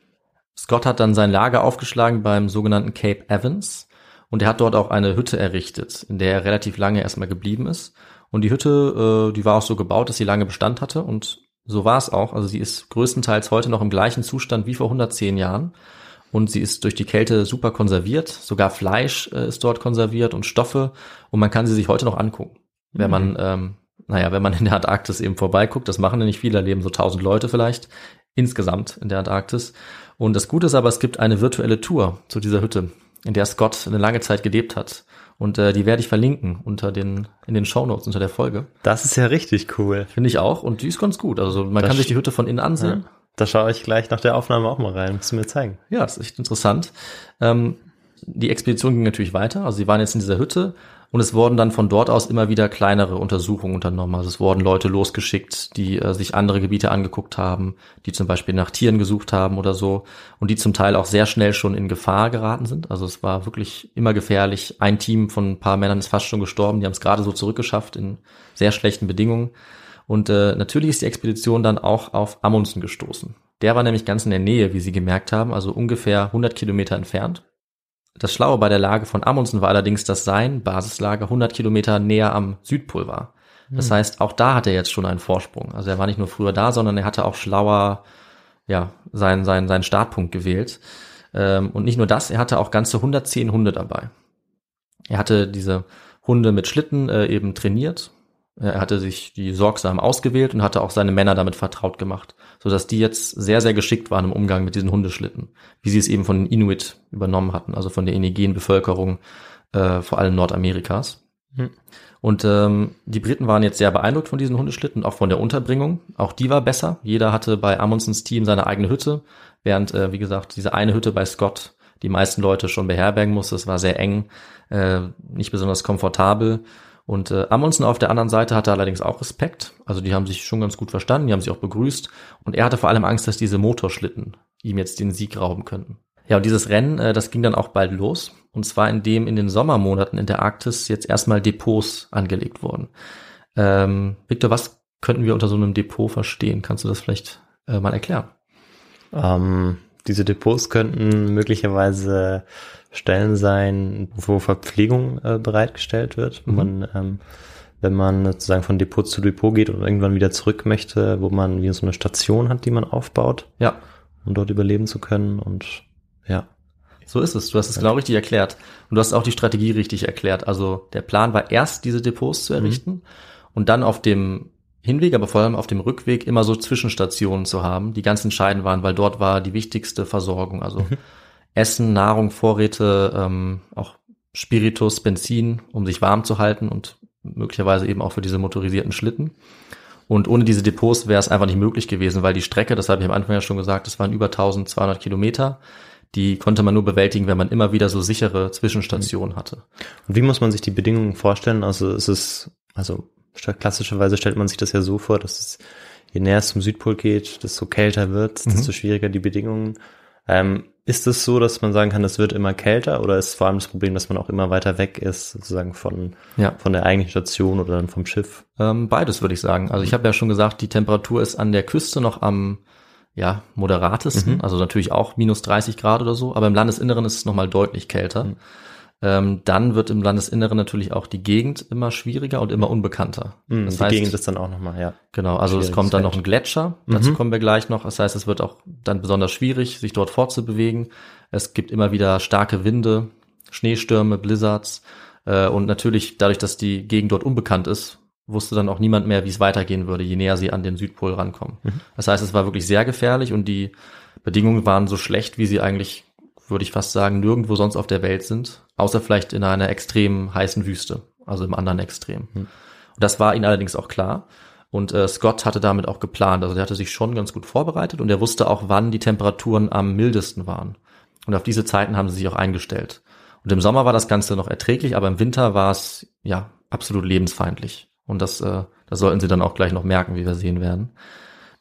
Scott hat dann sein Lager aufgeschlagen beim sogenannten Cape Evans und er hat dort auch eine Hütte errichtet, in der er relativ lange erstmal geblieben ist. Und die Hütte, äh, die war auch so gebaut, dass sie lange Bestand hatte und so war es auch. Also sie ist größtenteils heute noch im gleichen Zustand wie vor 110 Jahren. Und sie ist durch die Kälte super konserviert. Sogar Fleisch äh, ist dort konserviert und Stoffe. Und man kann sie sich heute noch angucken. Wenn man, ähm, naja, wenn man in der Antarktis eben vorbeiguckt, das machen ja nicht viele, da leben so 1000 Leute vielleicht insgesamt in der Antarktis. Und das Gute ist aber, es gibt eine virtuelle Tour zu dieser Hütte, in der Scott eine lange Zeit gelebt hat. Und äh, die werde ich verlinken unter den, in den Shownotes unter der Folge. Das ist ja richtig cool. Finde ich auch. Und die ist ganz gut. Also man Das kann sich die Hütte von innen ansehen. Da schaue ich gleich nach der Aufnahme auch mal rein. Musst du mir zeigen. Ja, ist echt interessant. Ähm, die Expedition ging natürlich weiter. Also sie waren jetzt in dieser Hütte und es wurden dann von dort aus immer wieder kleinere Untersuchungen unternommen. Also es wurden Leute losgeschickt, die äh, sich andere Gebiete angeguckt haben, die zum Beispiel nach Tieren gesucht haben oder so und die zum Teil auch sehr schnell schon in Gefahr geraten sind. Also es war wirklich immer gefährlich. Ein Team von ein paar Männern ist fast schon gestorben. Die haben es gerade so zurückgeschafft in sehr schlechten Bedingungen. Und äh, natürlich ist die Expedition dann auch auf Amundsen gestoßen. Der war nämlich ganz in der Nähe, wie sie gemerkt haben, also ungefähr 100 Kilometer entfernt. Das Schlaue bei der Lage von Amundsen war allerdings, dass sein Basislager 100 Kilometer näher am Südpol war. Das heißt, auch da hat er jetzt schon einen Vorsprung. Also er war nicht nur früher da, sondern er hatte auch schlauer, ja, seinen, seinen, seinen Startpunkt gewählt. Ähm, und nicht nur das, er hatte auch ganze 110 Hunde dabei. Er hatte diese Hunde mit Schlitten äh, eben trainiert. Er hatte sich die sorgsam ausgewählt und hatte auch seine Männer damit vertraut gemacht, sodass die jetzt sehr, sehr geschickt waren im Umgang mit diesen Hundeschlitten, wie sie es eben von den Inuit übernommen hatten, also von der indigenen Bevölkerung, äh, vor allem Nordamerikas. Hm. Und ähm, die Briten waren jetzt sehr beeindruckt von diesen Hundeschlitten, auch von der Unterbringung. Auch die war besser. Jeder hatte bei Amundsens Team seine eigene Hütte, während, äh, wie gesagt, diese eine Hütte bei Scott die meisten Leute schon beherbergen musste. Es war sehr eng, äh, nicht besonders komfortabel. Und äh, Amundsen auf der anderen Seite hatte allerdings auch Respekt. Also die haben sich schon ganz gut verstanden, die haben sich auch begrüßt. Und er hatte vor allem Angst, dass diese Motorschlitten ihm jetzt den Sieg rauben könnten. Ja, und dieses Rennen, äh, das ging dann auch bald los. Und zwar indem in den Sommermonaten in der Arktis jetzt erstmal Depots angelegt wurden. Ähm, Victor, was könnten wir unter so einem Depot verstehen? Kannst du das vielleicht äh, mal erklären? Ähm, diese Depots könnten möglicherweise Stellen sein, wo Verpflegung äh, bereitgestellt wird, wo Mhm. man, ähm, wenn man sozusagen von Depot zu Depot geht und irgendwann wieder zurück möchte, wo man wie so eine Station hat, die man aufbaut, Ja, um dort überleben zu können und ja. So ist es. Du hast es genau richtig erklärt. Und du hast auch die Strategie richtig erklärt. Also der Plan war erst, diese Depots zu errichten und dann auf dem Hinweg, aber vor allem auf dem Rückweg immer so Zwischenstationen zu haben, die ganz entscheidend waren, weil dort war die wichtigste Versorgung. Also Essen, Nahrung, Vorräte, ähm, auch Spiritus, Benzin, um sich warm zu halten und möglicherweise eben auch für diese motorisierten Schlitten. Und ohne diese Depots wäre es einfach nicht möglich gewesen, weil die Strecke, das habe ich am Anfang ja schon gesagt, das waren über 1200 Kilometer. Die konnte man nur bewältigen, wenn man immer wieder so sichere Zwischenstationen hatte. Und wie muss man sich die Bedingungen vorstellen? Also es ist, also klassischerweise stellt man sich das ja so vor, dass es, je näher es zum Südpol geht, desto kälter wird, desto schwieriger die Bedingungen. Ähm, ist es so, dass man sagen kann, es wird immer kälter oder ist vor allem das Problem, dass man auch immer weiter weg ist, sozusagen von, Ja. von der eigentlichen Station oder dann vom Schiff? Ähm, beides würde ich sagen. Also ich habe ja schon gesagt, die Temperatur ist an der Küste noch am ja, moderatesten, also natürlich auch minus 30 Grad oder so, aber im Landesinneren ist es nochmal deutlich kälter. Ähm, dann wird im Landesinneren natürlich auch die Gegend immer schwieriger und immer unbekannter. Mhm, das die heißt, Gegend ist dann auch nochmal, ja. Genau, also es kommt dann noch ein Gletscher, dazu kommen wir gleich noch. Das heißt, es wird auch dann besonders schwierig, sich dort fortzubewegen. Es gibt immer wieder starke Winde, Schneestürme, Blizzards äh, und natürlich dadurch, dass die Gegend dort unbekannt ist, wusste dann auch niemand mehr, wie es weitergehen würde, je näher sie an den Südpol rankommen. Mhm. Das heißt, es war wirklich sehr gefährlich und die Bedingungen waren so schlecht, wie sie eigentlich, würde ich fast sagen, nirgendwo sonst auf der Welt sind, außer vielleicht in einer extrem heißen Wüste, also im anderen Extrem. Mhm. Und das war ihnen allerdings auch klar. Und äh, Scott hatte damit auch geplant. Also der hatte sich schon ganz gut vorbereitet und er wusste auch, wann die Temperaturen am mildesten waren. Und auf diese Zeiten haben sie sich auch eingestellt. Und im Sommer war das Ganze noch erträglich, aber im Winter war es ja absolut lebensfeindlich. Und das, äh, das sollten sie dann auch gleich noch merken, wie wir sehen werden.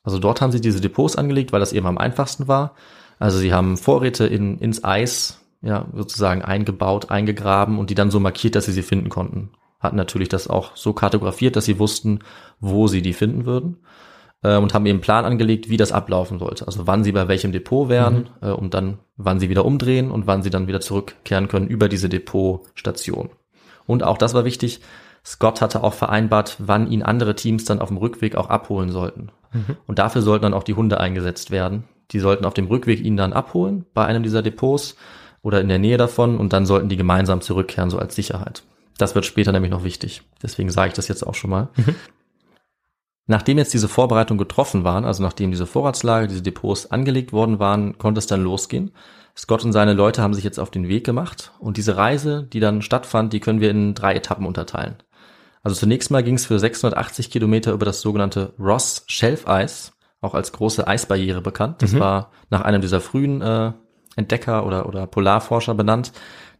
Also dort haben sie diese Depots angelegt, weil das eben am einfachsten war. Also sie haben Vorräte in, ins Eis, ja, sozusagen eingebaut, eingegraben und die dann so markiert, dass sie sie finden konnten. Hatten natürlich das auch so kartografiert, dass sie wussten, wo sie die finden würden. Äh, und haben eben einen Plan angelegt, wie das ablaufen sollte. Also wann sie bei welchem Depot wären, mhm. äh, und dann wann sie wieder umdrehen und wann sie dann wieder zurückkehren können über diese Depotstation. Und auch das war wichtig, Scott hatte auch vereinbart, wann ihn andere Teams dann auf dem Rückweg auch abholen sollten. Mhm. Und dafür sollten dann auch die Hunde eingesetzt werden. Die sollten auf dem Rückweg ihn dann abholen bei einem dieser Depots oder in der Nähe davon und dann sollten die gemeinsam zurückkehren, so als Sicherheit. Das wird später nämlich noch wichtig. Deswegen sage ich das jetzt auch schon mal. Mhm. Nachdem jetzt diese Vorbereitungen getroffen waren, also nachdem diese Vorratslager, diese Depots angelegt worden waren, konnte es dann losgehen. Scott und seine Leute haben sich jetzt auf den Weg gemacht und diese Reise, die dann stattfand, die können wir in drei Etappen unterteilen. Also zunächst mal ging es für 680 Kilometer über das sogenannte Ross Shelf Eis, auch als große Eisbarriere bekannt. Das mhm. war nach einem dieser frühen äh, Entdecker oder, oder Polarforscher benannt.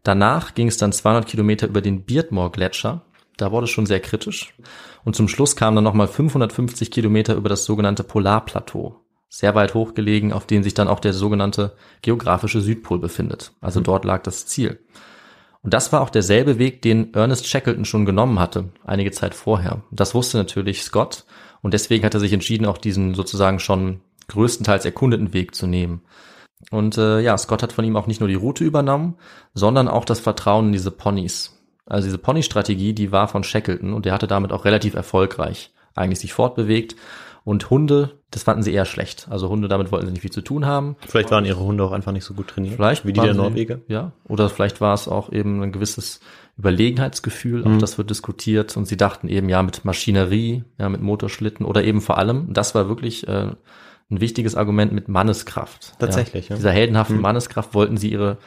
Danach ging es dann 200 Kilometer über den Beardmore Gletscher. Da wurde es schon sehr kritisch. Und zum Schluss kamen dann nochmal 550 Kilometer über das sogenannte Polarplateau. Sehr weit hochgelegen, auf dem sich dann auch der sogenannte geografische Südpol befindet. Also mhm. dort lag das Ziel. Und das war auch derselbe Weg, den Ernest Shackleton schon genommen hatte, einige Zeit vorher. Das wusste natürlich Scott und deswegen hat er sich entschieden, auch diesen sozusagen schon größtenteils erkundeten Weg zu nehmen. Und äh, ja, Scott hat von ihm auch nicht nur die Route übernommen, sondern auch das Vertrauen in diese Ponys. Also diese Pony-Strategie, die war von Shackleton und der hatte damit auch relativ erfolgreich eigentlich sich fortbewegt und Hunde, das fanden sie eher schlecht. Also Hunde, damit wollten sie nicht viel zu tun haben. Vielleicht waren ihre Hunde auch einfach nicht so gut trainiert. Vielleicht. Wie die der Norweger. Ja. Oder vielleicht war es auch eben ein gewisses Überlegenheitsgefühl. Auch mhm. das wird diskutiert. Und sie dachten eben, ja, mit Maschinerie, ja, mit Motorschlitten oder eben vor allem, das war wirklich äh, ein wichtiges Argument mit Manneskraft. Tatsächlich, ja. ja. Dieser heldenhaften mhm. Manneskraft wollten sie ihre,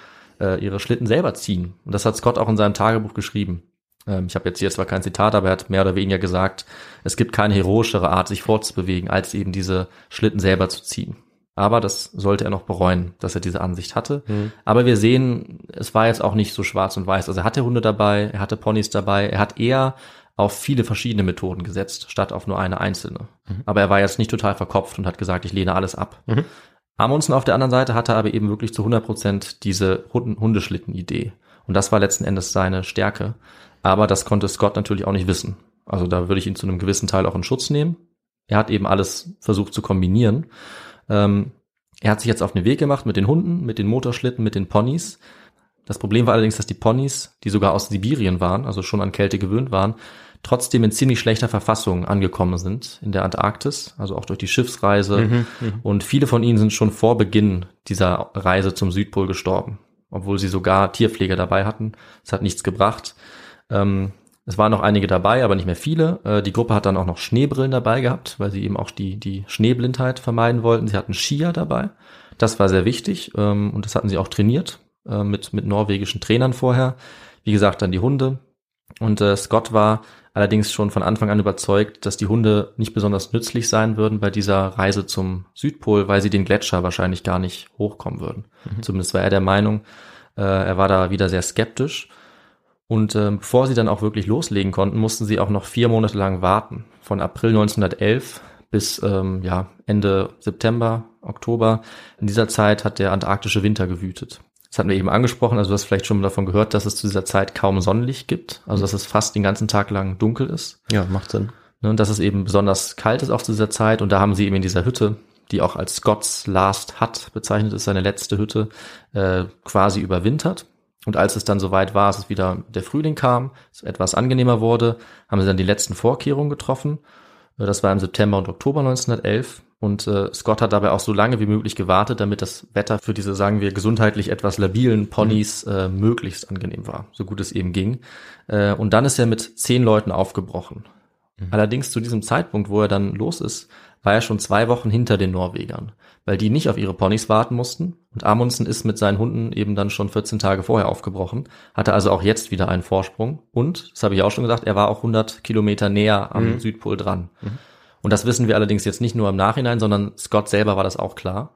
äh, ihre Schlitten selber ziehen. Und das hat Scott auch in seinem Tagebuch geschrieben. Ähm, ich habe jetzt hier zwar kein Zitat, aber er hat mehr oder weniger gesagt, es gibt keine heroischere Art, sich fortzubewegen, als eben diese Schlitten selber zu ziehen. Aber das sollte er noch bereuen, dass er diese Ansicht hatte. Mhm. Aber wir sehen, es war jetzt auch nicht so schwarz und weiß. Also er hatte Hunde dabei, er hatte Ponys dabei, er hat eher auf viele verschiedene Methoden gesetzt, statt auf nur eine einzelne. Mhm. Aber er war jetzt nicht total verkopft und hat gesagt, ich lehne alles ab. Mhm. Amundsen auf der anderen Seite hatte aber eben wirklich zu 100 Prozent diese Hundeschlitten-Idee. Und das war letzten Endes seine Stärke. Aber das konnte Scott natürlich auch nicht wissen. Also da würde ich ihn zu einem gewissen Teil auch in Schutz nehmen. Er hat eben alles versucht zu kombinieren. Ähm, er hat sich jetzt auf den Weg gemacht mit den Hunden, mit den Motorschlitten, mit den Ponys. Das Problem war allerdings, dass die Ponys, die sogar aus Sibirien waren, also schon an Kälte gewöhnt waren, trotzdem in ziemlich schlechter Verfassung angekommen sind in der Antarktis, also auch durch die Schiffsreise. Mhm, mhm. und viele von ihnen sind schon vor Beginn dieser Reise zum Südpol gestorben, obwohl sie sogar Tierpfleger dabei hatten. Es hat nichts gebracht. Ähm, es waren noch einige dabei, aber nicht mehr viele. Äh, die Gruppe hat dann auch noch Schneebrillen dabei gehabt, weil sie eben auch die, die Schneeblindheit vermeiden wollten. Sie hatten Skier dabei. Das war sehr wichtig ähm, und das hatten sie auch trainiert äh, mit, mit norwegischen Trainern vorher. Wie gesagt, dann die Hunde. Und äh, Scott war allerdings schon von Anfang an überzeugt, dass die Hunde nicht besonders nützlich sein würden bei dieser Reise zum Südpol, weil sie den Gletscher wahrscheinlich gar nicht hochkommen würden. Mhm. Zumindest war er der Meinung. Äh, er war da wieder sehr skeptisch und äh, bevor sie dann auch wirklich loslegen konnten, mussten sie auch noch vier Monate lang warten. Von April 1911 bis ähm, ja, Ende September, Oktober. In dieser Zeit hat der antarktische Winter gewütet. Das hatten wir eben angesprochen, also du hast vielleicht schon davon gehört, dass es zu dieser Zeit kaum Sonnenlicht gibt, also dass es fast den ganzen Tag lang dunkel ist. Ja, macht Sinn. Ne, und dass es eben besonders kalt ist auch zu dieser Zeit und da haben sie eben in dieser Hütte, die auch als Scott's Last Hut bezeichnet ist, seine letzte Hütte, äh, quasi überwintert. Und als es dann soweit war, dass es wieder der Frühling kam, es etwas angenehmer wurde, haben sie dann die letzten Vorkehrungen getroffen. Äh, das war im September und Oktober 1911. Und äh, Scott hat dabei auch so lange wie möglich gewartet, damit das Wetter für diese, sagen wir, gesundheitlich etwas labilen Ponys mhm. äh, möglichst angenehm war, so gut es eben ging. Äh, und dann ist er mit zehn Leuten aufgebrochen. Mhm. Allerdings zu diesem Zeitpunkt, wo er dann los ist, war er schon zwei Wochen hinter den Norwegern, weil die nicht auf ihre Ponys warten mussten. Und Amundsen ist mit seinen Hunden eben dann schon 14 Tage vorher aufgebrochen, hatte also auch jetzt wieder einen Vorsprung. Und, das habe ich auch schon gesagt, er war auch 100 Kilometer näher am mhm. Südpol dran. Mhm. Und das wissen wir allerdings jetzt nicht nur im Nachhinein, sondern Scott selber war das auch klar.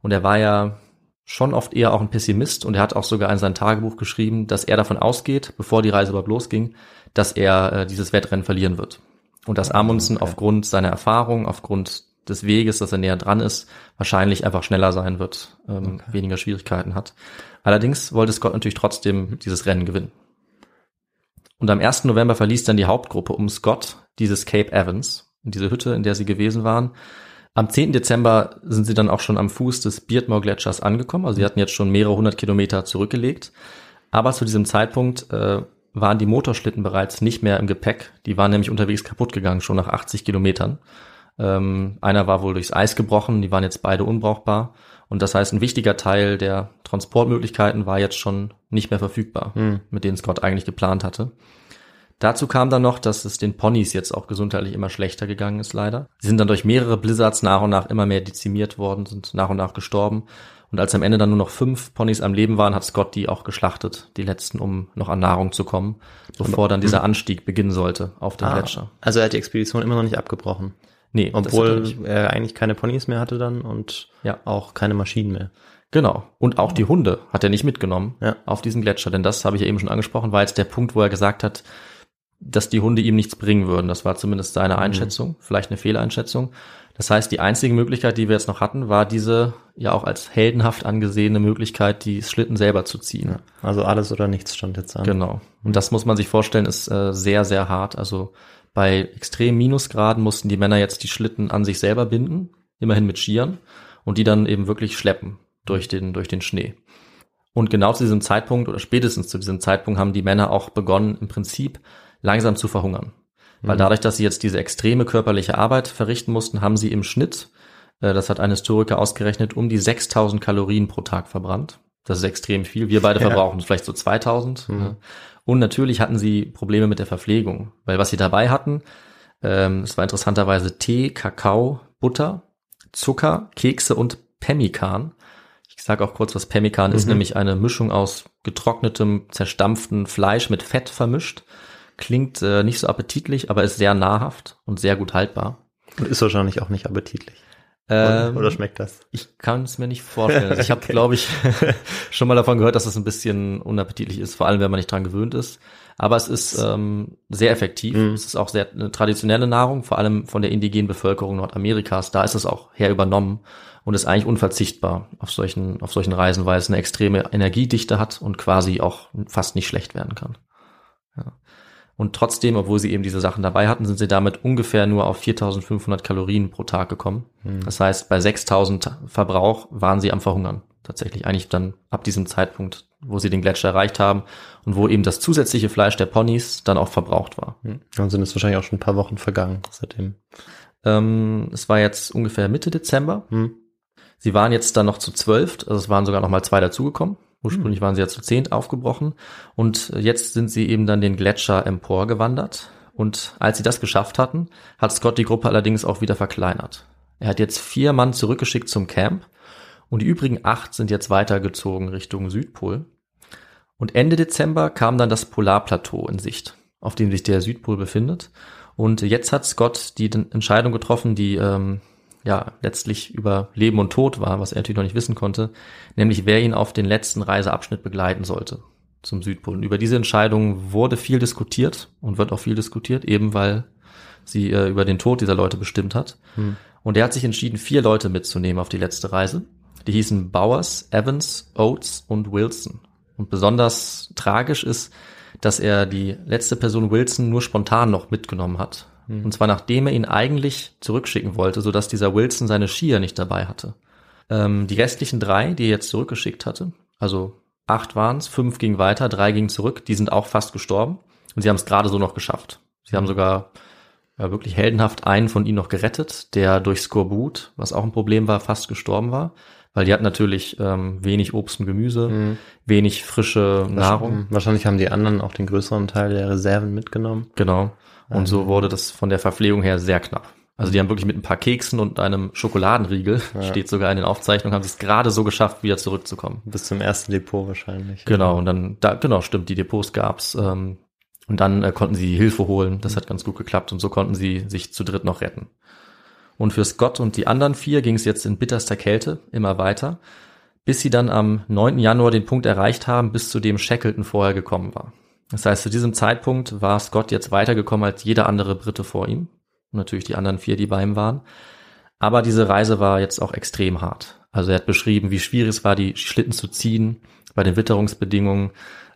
Und er war ja schon oft eher auch ein Pessimist und er hat auch sogar in sein Tagebuch geschrieben, dass er davon ausgeht, bevor die Reise überhaupt losging, dass er äh, dieses Wettrennen verlieren wird. Und dass Amundsen okay. aufgrund seiner Erfahrung, aufgrund des Weges, dass er näher dran ist, wahrscheinlich einfach schneller sein wird, ähm, okay. weniger Schwierigkeiten hat. Allerdings wollte Scott natürlich trotzdem dieses Rennen gewinnen. Und am 1. November verließ dann die Hauptgruppe um Scott dieses Cape Evans, diese Hütte, in der sie gewesen waren. Am 10. Dezember sind sie dann auch schon am Fuß des Beardmore Gletschers angekommen. Also sie hatten jetzt schon mehrere hundert Kilometer zurückgelegt. Aber zu diesem Zeitpunkt äh, waren die Motorschlitten bereits nicht mehr im Gepäck. Die waren nämlich unterwegs kaputt gegangen, schon nach 80 Kilometern. Ähm, einer war wohl durchs Eis gebrochen, die waren jetzt beide unbrauchbar. Und das heißt, ein wichtiger Teil der Transportmöglichkeiten war jetzt schon nicht mehr verfügbar, hm. mit denen Scott eigentlich geplant hatte. Dazu kam dann noch, dass es den Ponys jetzt auch gesundheitlich immer schlechter gegangen ist, leider. Sie sind dann durch mehrere Blizzards nach und nach immer mehr dezimiert worden, sind nach und nach gestorben. Und als am Ende dann nur noch fünf Ponys am Leben waren, hat Scott die auch geschlachtet, die letzten, um noch an Nahrung zu kommen, bevor dann dieser. Anstieg beginnen sollte auf den ah, Gletscher. Also er hat die Expedition immer noch nicht abgebrochen. Nee, obwohl er, er eigentlich keine Ponys mehr hatte dann und ja. auch keine Maschinen mehr. Genau. Und auch die Hunde hat er nicht mitgenommen ja. auf diesen Gletscher, denn das habe ich ja eben schon angesprochen, war jetzt der Punkt, wo er gesagt hat, dass die Hunde ihm nichts bringen würden. Das war zumindest seine mhm. Einschätzung, mhm. vielleicht eine Fehleinschätzung. Das heißt, die einzige Möglichkeit, die wir jetzt noch hatten, war diese ja auch als heldenhaft angesehene Möglichkeit, die Schlitten selber zu ziehen. Also alles oder nichts stand jetzt an. Genau. Und das muss man sich vorstellen, ist äh, sehr, sehr hart. Also bei extremen Minusgraden mussten die Männer jetzt die Schlitten an sich selber binden, immerhin mit Skiern, und die dann eben wirklich schleppen durch den, durch den Schnee. Und genau zu diesem Zeitpunkt oder spätestens zu diesem Zeitpunkt haben die Männer auch begonnen, im Prinzip langsam zu verhungern. Weil mhm. dadurch, dass sie jetzt diese extreme körperliche Arbeit verrichten mussten, haben sie im Schnitt, äh, das hat ein Historiker ausgerechnet, um die 6000 Kalorien pro Tag verbrannt. Das ist extrem viel. Wir beide (laughs) ja. verbrauchen vielleicht so 2000. Mhm. Und natürlich hatten sie Probleme mit der Verpflegung, weil was sie dabei hatten, ähm, es war interessanterweise Tee, Kakao, Butter, Zucker, Kekse und Pemmikan. Ich sage auch kurz, was Pemmikan mhm. ist, nämlich eine Mischung aus getrocknetem, zerstampften Fleisch mit Fett vermischt. Klingt äh, nicht so appetitlich, aber ist sehr nahrhaft und sehr gut haltbar. Und ist wahrscheinlich auch nicht appetitlich. Ähm, Oder schmeckt das? Ich kann es mir nicht vorstellen. Also ich habe, (laughs) okay. glaube ich, (laughs) schon mal davon gehört, dass es ein bisschen unappetitlich ist, vor allem wenn man nicht dran gewöhnt ist. Aber es ist ähm, sehr effektiv. Mm. Es ist auch sehr eine traditionelle Nahrung, vor allem von der indigenen Bevölkerung Nordamerikas. Da ist es auch her übernommen und ist eigentlich unverzichtbar auf solchen, auf solchen Reisen, weil es eine extreme Energiedichte hat und quasi auch fast nicht schlecht werden kann. Und trotzdem, obwohl sie eben diese Sachen dabei hatten, sind sie damit ungefähr nur auf 4500 Kalorien pro Tag gekommen. Hm. Das heißt, bei 6000 Verbrauch waren sie am Verhungern. Tatsächlich eigentlich dann ab diesem Zeitpunkt, wo sie den Gletscher erreicht haben und wo eben das zusätzliche Fleisch der Ponys dann auch verbraucht war. Hm. Dann sind es wahrscheinlich auch schon ein paar Wochen vergangen seitdem. Ähm, es war jetzt ungefähr Mitte Dezember. Hm. Sie waren jetzt dann noch zu zwölf, also es waren sogar noch mal zwei dazugekommen. Ursprünglich waren sie ja zu zehnt aufgebrochen und jetzt sind sie eben dann den Gletscher emporgewandert. Und als sie das geschafft hatten, hat Scott die Gruppe allerdings auch wieder verkleinert. Er hat jetzt vier Mann zurückgeschickt zum Camp und die übrigen acht sind jetzt weitergezogen Richtung Südpol. Und Ende Dezember kam dann das Polarplateau in Sicht, auf dem sich der Südpol befindet. Und jetzt hat Scott die Entscheidung getroffen, die ähm, ja letztlich über Leben und Tod war, was er natürlich noch nicht wissen konnte, nämlich wer ihn auf den letzten Reiseabschnitt begleiten sollte zum Südpol. Und über diese Entscheidung wurde viel diskutiert und wird auch viel diskutiert, eben weil sie äh, über den Tod dieser Leute bestimmt hat. Hm. Und er hat sich entschieden, vier Leute mitzunehmen auf die letzte Reise. Die hießen Bowers, Evans, Oates und Wilson. Und besonders tragisch ist, dass er die letzte Person Wilson nur spontan noch mitgenommen hat. Mhm. Und zwar nachdem er ihn eigentlich zurückschicken wollte, sodass dieser Wilson seine Skier nicht dabei hatte. Ähm, die restlichen drei, die er jetzt zurückgeschickt hatte, also acht waren es, fünf gingen weiter, drei gingen zurück, die sind auch fast gestorben. Und sie haben es gerade so noch geschafft. Sie haben sogar ja, wirklich heldenhaft einen von ihnen noch gerettet, der durch Skorbut, was auch ein Problem war, fast gestorben war. Weil die hatten natürlich ähm, wenig Obst und Gemüse, mhm. wenig frische Nahrung. Wahrscheinlich haben die anderen auch den größeren Teil der Reserven mitgenommen. Genau. Und so wurde das von der Verpflegung her sehr knapp. Also die haben wirklich mit ein paar Keksen und einem Schokoladenriegel, steht sogar in den Aufzeichnungen, haben sie es gerade so geschafft, wieder zurückzukommen. Bis zum ersten Depot wahrscheinlich. Genau, und dann, da, genau, stimmt, die Depots gab's. Ähm, und dann äh, konnten sie Hilfe holen. Das hat ganz gut geklappt und so konnten sie sich zu dritt noch retten. Und für Scott und die anderen vier ging es jetzt in bitterster Kälte immer weiter, bis sie dann am 9. Januar den Punkt erreicht haben, bis zu dem Shackleton vorher gekommen war. Das heißt, zu diesem Zeitpunkt war Scott jetzt weitergekommen als jeder andere Brite vor ihm. Und natürlich die anderen vier, die bei ihm waren. Aber diese Reise war jetzt auch extrem hart. Also er hat beschrieben, wie schwierig es war, die Schlitten zu ziehen, bei den Witterungsbedingungen,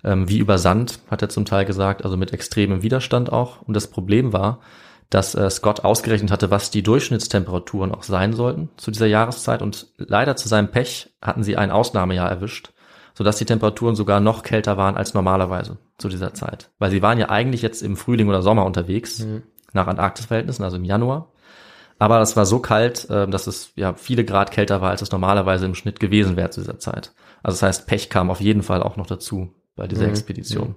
ähm, wie über Sand, hat er zum Teil gesagt, also mit extremem Widerstand auch. Und das Problem war, dass äh, Scott ausgerechnet hatte, was die Durchschnittstemperaturen auch sein sollten zu dieser Jahreszeit. Und leider zu seinem Pech hatten sie ein Ausnahmejahr erwischt, sodass die Temperaturen sogar noch kälter waren als normalerweise zu dieser Zeit. Weil sie waren ja eigentlich jetzt im Frühling oder Sommer unterwegs, mhm. nach Antarktisverhältnissen, also im Januar. Aber das war so kalt, äh, dass es ja viele Grad kälter war, als es normalerweise im Schnitt gewesen wäre zu dieser Zeit. Also das heißt, Pech kam auf jeden Fall auch noch dazu bei dieser mhm. Expedition. Mhm.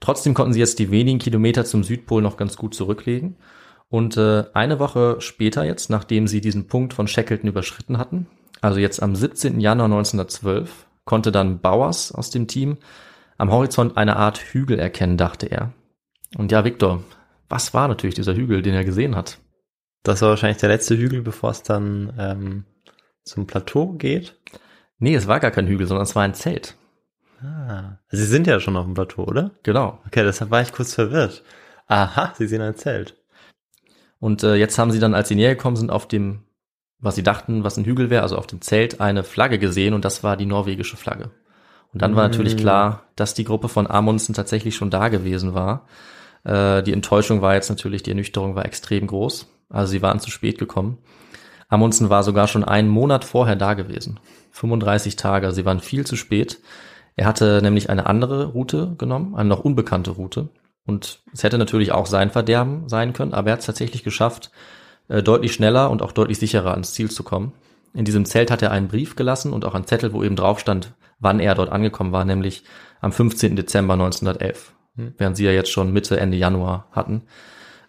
Trotzdem konnten sie jetzt die wenigen Kilometer zum Südpol noch ganz gut zurücklegen. Und äh, eine Woche später jetzt, nachdem sie diesen Punkt von Shackleton überschritten hatten, also jetzt am 17. Januar 1912, konnte dann Bowers aus dem Team am Horizont eine Art Hügel erkennen, dachte er. Und ja, Victor, was war natürlich dieser Hügel, den er gesehen hat? Das war wahrscheinlich der letzte Hügel, bevor es dann ähm, zum Plateau geht. Nee, es war gar kein Hügel, sondern es war ein Zelt. Ah, Sie sind ja schon auf dem Plateau, oder? Genau. Okay, deshalb war ich kurz verwirrt. Aha, Sie sehen ein Zelt. Und äh, jetzt haben sie dann, als sie näher gekommen sind, auf dem, was sie dachten, was ein Hügel wäre, also auf dem Zelt, eine Flagge gesehen und das war die norwegische Flagge. Und dann war natürlich mm. klar, dass die Gruppe von Amundsen tatsächlich schon da gewesen war. Äh, die Enttäuschung war jetzt natürlich, die Ernüchterung war extrem groß. Also sie waren zu spät gekommen. Amundsen war sogar schon einen Monat vorher da gewesen. 35 Tage, sie waren viel zu spät. Er hatte nämlich eine andere Route genommen, eine noch unbekannte Route. Und es hätte natürlich auch sein Verderben sein können, aber er hat es tatsächlich geschafft, äh, deutlich schneller und auch deutlich sicherer ans Ziel zu kommen. In diesem Zelt hat er einen Brief gelassen und auch einen Zettel, wo eben drauf stand, wann er dort angekommen war, nämlich am 15. Dezember 1911, hm. während sie ja jetzt schon Mitte, Ende Januar hatten.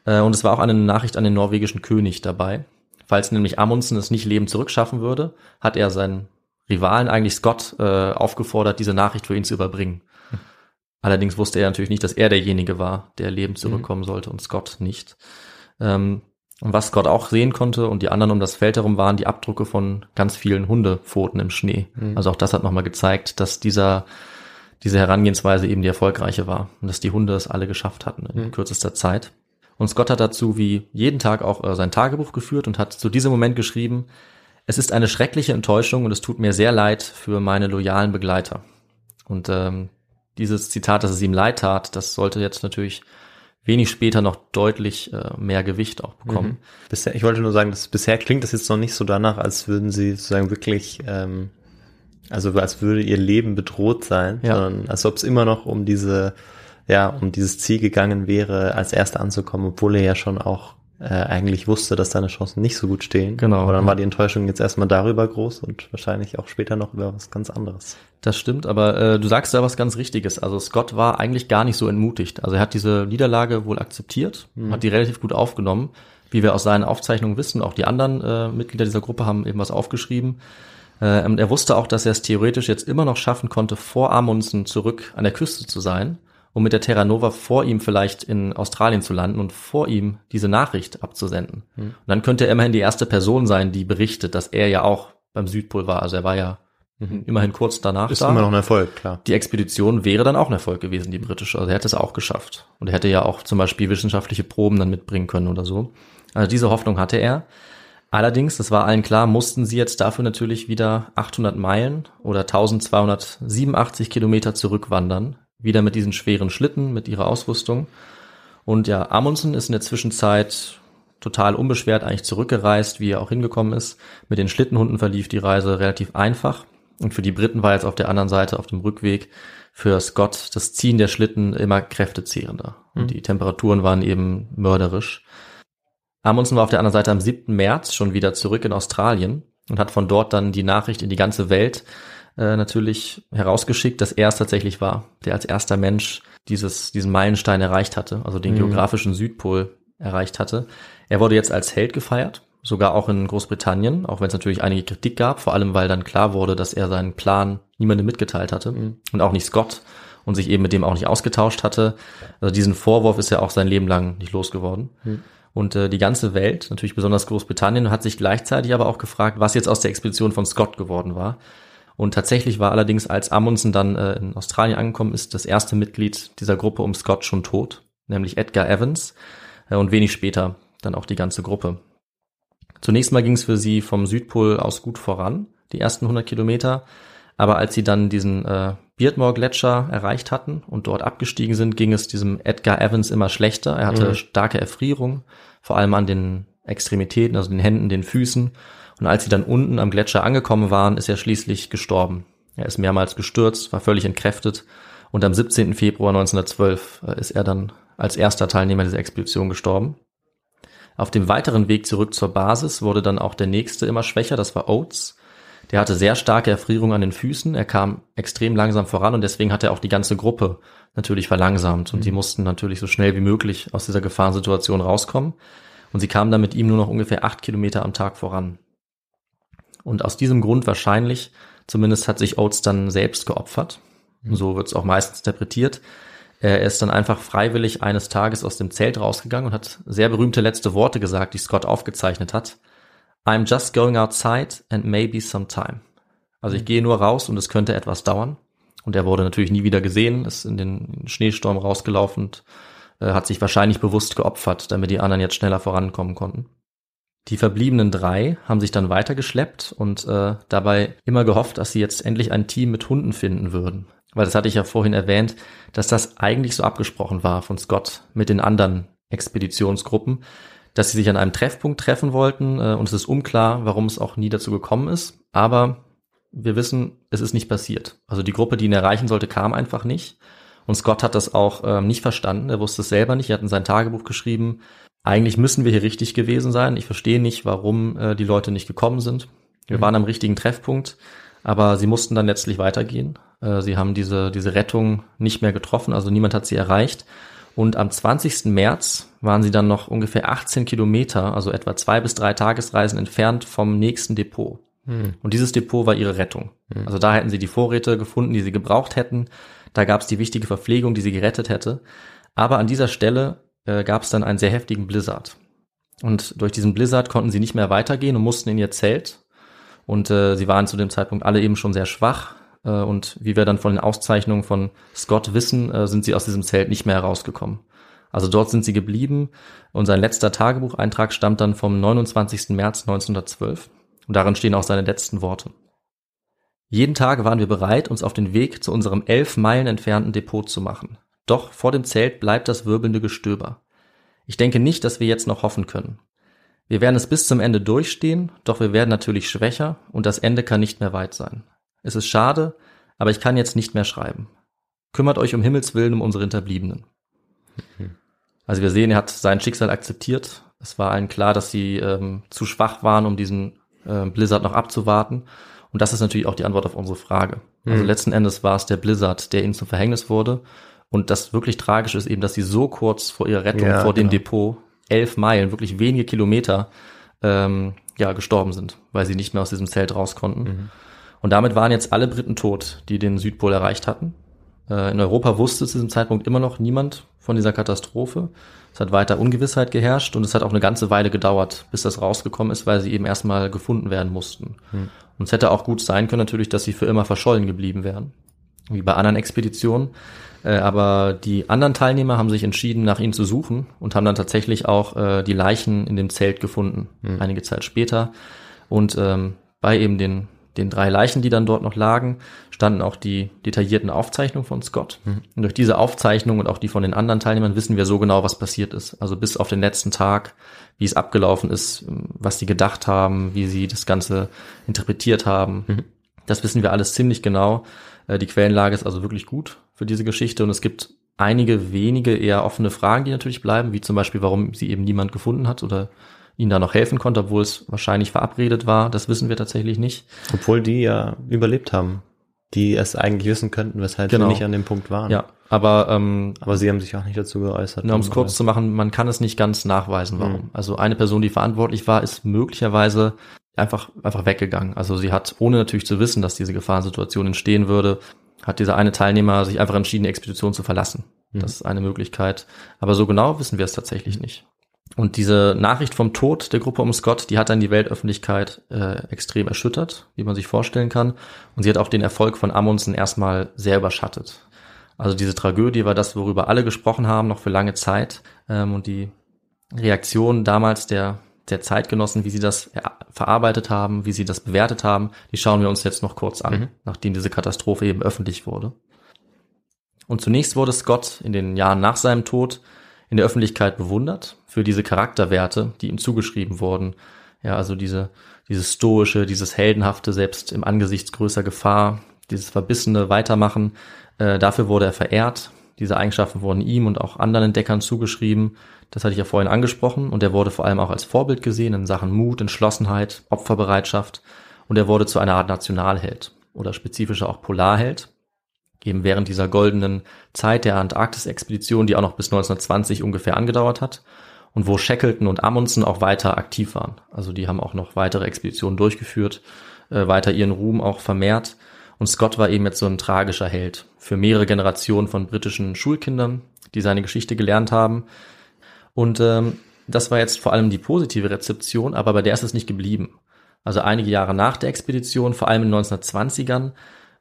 Äh, und es war auch eine Nachricht an den norwegischen König dabei. Falls nämlich Amundsen es nicht lebend zurückschaffen würde, hat er seinen Rivalen eigentlich Scott äh, aufgefordert, diese Nachricht für ihn zu überbringen. Mhm. Allerdings wusste er natürlich nicht, dass er derjenige war, der lebend mhm. zurückkommen mhm. sollte und Scott nicht. Ähm, und was Scott auch sehen konnte und die anderen um das Feld herum waren die Abdrücke von ganz vielen Hundepfoten im Schnee. Mhm. Also auch das hat nochmal gezeigt, dass dieser diese Herangehensweise eben die erfolgreiche war und dass die Hunde es alle geschafft hatten in mhm. kürzester Zeit. Und Scott hat dazu wie jeden Tag auch äh, sein Tagebuch geführt und hat zu diesem Moment geschrieben, es ist eine schreckliche Enttäuschung und es tut mir sehr leid für meine loyalen Begleiter. Und ähm, dieses Zitat, dass es ihm leid tat, das sollte jetzt natürlich wenig später noch deutlich äh, mehr Gewicht auch bekommen. Mhm. Bisher, ich wollte nur sagen, dass bisher klingt das jetzt noch nicht so danach, als würden sie sozusagen wirklich, ähm, also als würde ihr Leben bedroht sein, ja. sondern als ob es immer noch um diese, ja, um dieses Ziel gegangen wäre, als Erster anzukommen, obwohl er ja schon auch äh, eigentlich wusste, dass seine Chancen nicht so gut stehen. Genau. Aber dann war die Enttäuschung jetzt erstmal darüber groß und wahrscheinlich auch später noch über was ganz anderes. Das stimmt, aber äh, du sagst da was ganz Richtiges. Also Scott war eigentlich gar nicht so entmutigt. Also er hat diese Niederlage wohl akzeptiert, mhm. hat die relativ gut aufgenommen. Wie wir aus seinen Aufzeichnungen wissen, auch die anderen äh, Mitglieder dieser Gruppe haben eben was aufgeschrieben. Äh, und er wusste auch, dass er es theoretisch jetzt immer noch schaffen konnte, vor Amundsen zurück an der Küste zu sein um mit der Terra Nova vor ihm vielleicht in Australien zu landen und vor ihm diese Nachricht abzusenden. Mhm. Und dann könnte er immerhin die erste Person sein, die berichtet, dass er ja auch beim Südpol war. Also er war ja mhm. immerhin kurz danach Ist da. immer noch ein Erfolg, klar. Die Expedition wäre dann auch ein Erfolg gewesen, die britische. Also er hätte es auch geschafft. Und er hätte ja auch zum Beispiel wissenschaftliche Proben dann mitbringen können oder so. Also diese Hoffnung hatte er. Allerdings, das war allen klar, mussten sie jetzt dafür natürlich wieder 800 Meilen oder 1287 Kilometer zurückwandern wieder mit diesen schweren Schlitten, mit ihrer Ausrüstung. Und ja, Amundsen ist in der Zwischenzeit total unbeschwert eigentlich zurückgereist, wie er auch hingekommen ist. Mit den Schlittenhunden verlief die Reise relativ einfach. Und für die Briten war jetzt auf der anderen Seite, auf dem Rückweg, für Scott das Ziehen der Schlitten immer kräftezehrender. Und mhm. die Temperaturen waren eben mörderisch. Amundsen war auf der anderen Seite am 7. März schon wieder zurück in Australien und hat von dort dann die Nachricht in die ganze Welt äh, natürlich herausgeschickt, dass er es tatsächlich war, der als erster Mensch dieses, diesen Meilenstein erreicht hatte, also den Mhm. geografischen Südpol erreicht hatte. Er wurde jetzt als Held gefeiert, sogar auch in Großbritannien, auch wenn es natürlich einige Kritik gab, vor allem weil dann klar wurde, dass er seinen Plan niemandem mitgeteilt hatte und auch nicht Scott und sich eben mit dem auch nicht ausgetauscht hatte. Also diesen Vorwurf ist er auch sein Leben lang nicht losgeworden. Und äh, die ganze Welt, natürlich besonders Großbritannien, hat sich gleichzeitig aber auch gefragt, was jetzt aus der Expedition von Scott geworden war. Und tatsächlich war allerdings, als Amundsen dann äh, in Australien angekommen ist, das erste Mitglied dieser Gruppe um Scott schon tot, nämlich Edgar Evans. Äh, und wenig später dann auch die ganze Gruppe. Zunächst mal ging es für sie vom Südpol aus gut voran, die ersten 100 Kilometer. Aber als sie dann diesen äh, Beardmore Gletscher erreicht hatten und dort abgestiegen sind, ging es diesem Edgar Evans immer schlechter. Er hatte starke Erfrierung, vor allem an den Extremitäten, also den Händen, den Füßen. Und als sie dann unten am Gletscher angekommen waren, ist er schließlich gestorben. Er ist mehrmals gestürzt, war völlig entkräftet und am 17. Februar 1912 äh, ist er dann als erster Teilnehmer dieser Expedition gestorben. Auf dem weiteren Weg zurück zur Basis wurde dann auch der nächste immer schwächer, das war Oates. Der hatte sehr starke Erfrierung an den Füßen, er kam extrem langsam voran und deswegen hat er auch die ganze Gruppe natürlich verlangsamt und die mussten natürlich so schnell wie möglich aus dieser Gefahrensituation rauskommen und sie kamen dann mit ihm nur noch ungefähr acht Kilometer am Tag voran. Und aus diesem Grund wahrscheinlich, zumindest hat sich Oates dann selbst geopfert, so wird es auch meistens interpretiert, er ist dann einfach freiwillig eines Tages aus dem Zelt rausgegangen und hat sehr berühmte letzte Worte gesagt, die Scott aufgezeichnet hat. I'm just going outside and maybe some time. Also ich gehe nur raus und es könnte etwas dauern. Und er wurde natürlich nie wieder gesehen, ist in den Schneesturm rausgelaufen und äh, hat sich wahrscheinlich bewusst geopfert, damit die anderen jetzt schneller vorankommen konnten. Die verbliebenen drei haben sich dann weitergeschleppt und äh, dabei immer gehofft, dass sie jetzt endlich ein Team mit Hunden finden würden. Weil das hatte ich ja vorhin erwähnt, dass das eigentlich so abgesprochen war von Scott mit den anderen Expeditionsgruppen, dass sie sich an einem Treffpunkt treffen wollten äh, und es ist unklar, warum es auch nie dazu gekommen ist. Aber wir wissen, es ist nicht passiert. Also die Gruppe, die ihn erreichen sollte, kam einfach nicht. Und Scott hat das auch ähm, nicht verstanden. Er wusste es selber nicht. Er hat in sein Tagebuch geschrieben, eigentlich müssen wir hier richtig gewesen sein. Ich verstehe nicht, warum äh, die Leute nicht gekommen sind. Wir waren am richtigen Treffpunkt, aber sie mussten dann letztlich weitergehen. Äh, sie haben diese, diese Rettung nicht mehr getroffen, also niemand hat sie erreicht. Und am 20. März waren sie dann noch ungefähr 18 Kilometer, also etwa zwei bis drei Tagesreisen entfernt vom nächsten Depot. Und dieses Depot war ihre Rettung. Also da hätten sie die Vorräte gefunden, die sie gebraucht hätten. Da gab es die wichtige Verpflegung, die sie gerettet hätte. Aber an dieser Stelle äh, gab es dann einen sehr heftigen Blizzard. Und durch diesen Blizzard konnten sie nicht mehr weitergehen und mussten in ihr Zelt. Und äh, sie waren zu dem Zeitpunkt alle eben schon sehr schwach. Äh, und wie wir dann von den Auszeichnungen von Scott wissen, äh, sind sie aus diesem Zelt nicht mehr herausgekommen. Also dort sind sie geblieben. Und sein letzter Tagebucheintrag stammt dann vom 29. März 1912. Und darin stehen auch seine letzten Worte. Jeden Tag waren wir bereit, uns auf den Weg zu unserem elf Meilen entfernten Depot zu machen. Doch vor dem Zelt bleibt das wirbelnde Gestöber. Ich denke nicht, dass wir jetzt noch hoffen können. Wir werden es bis zum Ende durchstehen, doch wir werden natürlich schwächer und das Ende kann nicht mehr weit sein. Es ist schade, aber ich kann jetzt nicht mehr schreiben. Kümmert euch um Himmels Willen um unsere Hinterbliebenen. Also wir sehen, er hat sein Schicksal akzeptiert. Es war allen klar, dass sie ähm, zu schwach waren, um diesen äh, Blizzard noch abzuwarten. Und das ist natürlich auch die Antwort auf unsere Frage. Also letzten Endes war es der Blizzard, der ihnen zum Verhängnis wurde. Und das wirklich Tragische ist eben, dass sie so kurz vor ihrer Rettung, Ja, vor dem genau. Depot, elf Meilen, wirklich wenige Kilometer, ähm, ja, gestorben sind, weil sie nicht mehr aus diesem Zelt raus konnten. Und damit waren jetzt alle Briten tot, die den Südpol erreicht hatten. Äh, in Europa wusste zu diesem Zeitpunkt immer noch niemand von dieser Katastrophe. Es hat weiter Ungewissheit geherrscht und es hat auch eine ganze Weile gedauert, bis das rausgekommen ist, weil sie eben erstmal gefunden werden mussten. Und es hätte auch gut sein können natürlich, dass sie für immer verschollen geblieben wären, wie bei anderen Expeditionen. Äh, aber die anderen Teilnehmer haben sich entschieden, nach ihnen zu suchen und haben dann tatsächlich auch äh, die Leichen in dem Zelt gefunden, einige Zeit später. Und ähm, bei eben den, den drei Leichen, die dann dort noch lagen, standen auch die detaillierten Aufzeichnungen von Scott. Und durch diese Aufzeichnung und auch die von den anderen Teilnehmern wissen wir so genau, was passiert ist. Also bis auf den letzten Tag, wie es abgelaufen ist, was die gedacht haben, wie sie das Ganze interpretiert haben. Das wissen wir alles ziemlich genau. Äh, Die Quellenlage ist also wirklich gut für diese Geschichte und es gibt einige wenige eher offene Fragen, die natürlich bleiben, wie zum Beispiel, warum sie eben niemand gefunden hat oder ihnen da noch helfen konnte, obwohl es wahrscheinlich verabredet war. Das wissen wir tatsächlich nicht. Obwohl die ja überlebt haben. die es eigentlich wissen könnten, weshalb Genau. sie nicht an dem Punkt waren. Ja, aber ähm, Aber sie haben sich auch nicht dazu geäußert. Nur um es kurz zu machen, man kann es nicht ganz nachweisen, warum. Also eine Person, die verantwortlich war, ist möglicherweise einfach, einfach weggegangen. Also sie hat, ohne natürlich zu wissen, dass diese Gefahrensituation entstehen würde, hat dieser eine Teilnehmer sich einfach entschieden, die Expedition zu verlassen. Das ist eine Möglichkeit. Aber so genau wissen wir es tatsächlich nicht. Und diese Nachricht vom Tod der Gruppe um Scott, die hat dann die Weltöffentlichkeit äh, extrem erschüttert, wie man sich vorstellen kann. Und sie hat auch den Erfolg von Amundsen erstmal sehr überschattet. Also diese Tragödie war das, worüber alle gesprochen haben, noch für lange Zeit. Ähm, und die Reaktion damals der, der Zeitgenossen, wie sie das er- verarbeitet haben, wie sie das bewertet haben, die schauen wir uns jetzt noch kurz an, nachdem diese Katastrophe eben öffentlich wurde. Und zunächst wurde Scott in den Jahren nach seinem Tod in der Öffentlichkeit bewundert für diese Charakterwerte, die ihm zugeschrieben wurden. Ja, also diese, dieses stoische, dieses heldenhafte, selbst im Angesichts größer Gefahr, dieses verbissene Weitermachen. Äh, dafür wurde er verehrt. Diese Eigenschaften wurden ihm und auch anderen Entdeckern zugeschrieben. Das hatte ich ja vorhin angesprochen. Und er wurde vor allem auch als Vorbild gesehen in Sachen Mut, Entschlossenheit, Opferbereitschaft. Und er wurde zu einer Art Nationalheld oder spezifischer auch Polarheld eben während dieser goldenen Zeit der Antarktis-Expedition, die auch noch bis 1920 ungefähr angedauert hat und wo Shackleton und Amundsen auch weiter aktiv waren. Also die haben auch noch weitere Expeditionen durchgeführt, äh, weiter ihren Ruhm auch vermehrt. Und Scott war eben jetzt so ein tragischer Held für mehrere Generationen von britischen Schulkindern, die seine Geschichte gelernt haben. Und ähm, das war jetzt vor allem die positive Rezeption, aber bei der ist es nicht geblieben. Also einige Jahre nach der Expedition, vor allem in den 1920ern,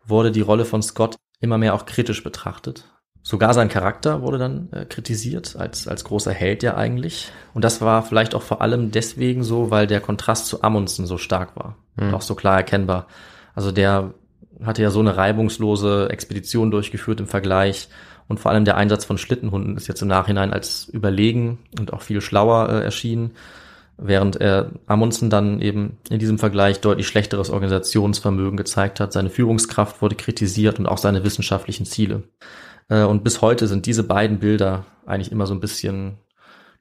wurde die Rolle von Scott immer mehr auch kritisch betrachtet. Sogar sein Charakter wurde dann äh, kritisiert, als, als großer Held ja eigentlich. Und das war vielleicht auch vor allem deswegen so, weil der Kontrast zu Amundsen so stark war. Und auch so klar erkennbar. Also der hatte ja so eine reibungslose Expedition durchgeführt im Vergleich. Und vor allem der Einsatz von Schlittenhunden ist jetzt im Nachhinein als überlegen und auch viel schlauer äh, erschienen. Während er Amundsen dann eben in diesem Vergleich deutlich schlechteres Organisationsvermögen gezeigt hat. Seine Führungskraft wurde kritisiert und auch seine wissenschaftlichen Ziele. Äh, Und bis heute sind diese beiden Bilder eigentlich immer so ein bisschen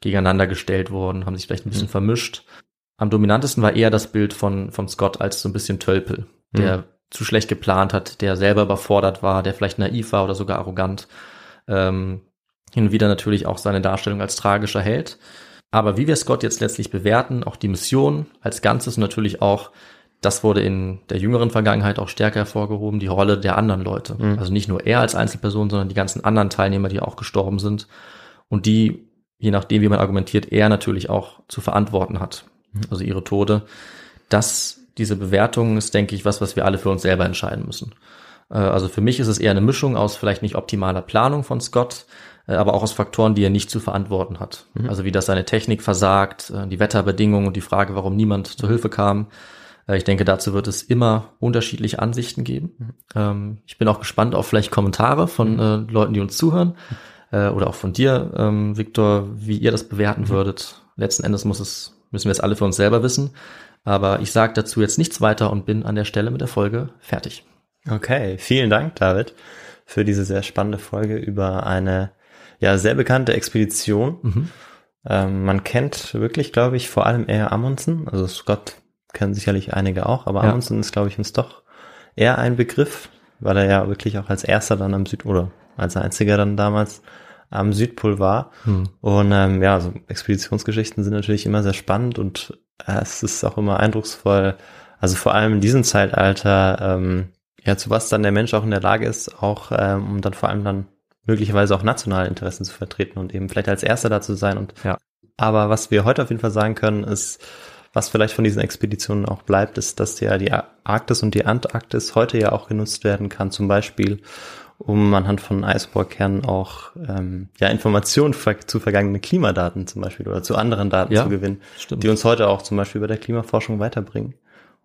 gegeneinander gestellt worden, haben sich vielleicht ein bisschen vermischt. Am dominantesten war eher das Bild von, von Scott als so ein bisschen Tölpel, der zu schlecht geplant hat, der selber überfordert war, der vielleicht naiv war oder sogar arrogant. Ähm, hin und wieder natürlich auch seine Darstellung als tragischer Held. Aber wie wir Scott jetzt letztlich bewerten, auch die Mission als Ganzes und natürlich auch, das wurde in der jüngeren Vergangenheit auch stärker hervorgehoben, die Rolle der anderen Leute. Also nicht nur er als Einzelperson, sondern die ganzen anderen Teilnehmer, die auch gestorben sind und die, je nachdem, wie man argumentiert, er natürlich auch zu verantworten hat. Also ihre Tode. Das, diese Bewertung ist, denke ich, was, was wir alle für uns selber entscheiden müssen. Äh, Also für mich ist es eher eine Mischung aus vielleicht nicht optimaler Planung von Scott, äh, aber auch aus Faktoren, die er nicht zu verantworten hat. Also wie das seine Technik versagt, äh, die Wetterbedingungen und die Frage, warum niemand zur Hilfe kam. Ich denke, dazu wird es immer unterschiedliche Ansichten geben. Ähm, Ich bin auch gespannt auf vielleicht Kommentare von äh, Leuten, die uns zuhören oder auch von dir, ähm, Viktor, wie ihr das bewerten würdet. Letzten Endes muss es, müssen wir es alle für uns selber wissen. Aber ich sage dazu jetzt nichts weiter und bin an der Stelle mit der Folge fertig. Okay, vielen Dank, David, für diese sehr spannende Folge über eine ja sehr bekannte Expedition. Ähm, man kennt wirklich, glaube ich, vor allem eher Amundsen. Also Scott kennen sicherlich einige auch, aber Ja. Amundsen ist, glaube ich, uns doch eher ein Begriff, weil er ja wirklich auch als erster dann am Süd oder als einziger dann damals am Südpol war. Und ähm, ja, so Expeditionsgeschichten sind natürlich immer sehr spannend und es ist auch immer eindrucksvoll. Also vor allem in diesem Zeitalter, ähm, ja, zu was dann der Mensch auch in der Lage ist, auch ähm, um dann vor allem dann möglicherweise auch nationale Interessen zu vertreten und eben vielleicht als Erster da zu sein. Und Ja. aber was wir heute auf jeden Fall sagen können, ist, was vielleicht von diesen Expeditionen auch bleibt, ist, dass ja die Arktis und die Antarktis heute ja auch genutzt werden kann, zum Beispiel, um anhand von Eisbohrkernen auch ähm, ja Informationen zu vergangenen Klimadaten zum Beispiel oder zu anderen Daten Ja, zu gewinnen, stimmt. die uns heute auch zum Beispiel bei der Klimaforschung weiterbringen.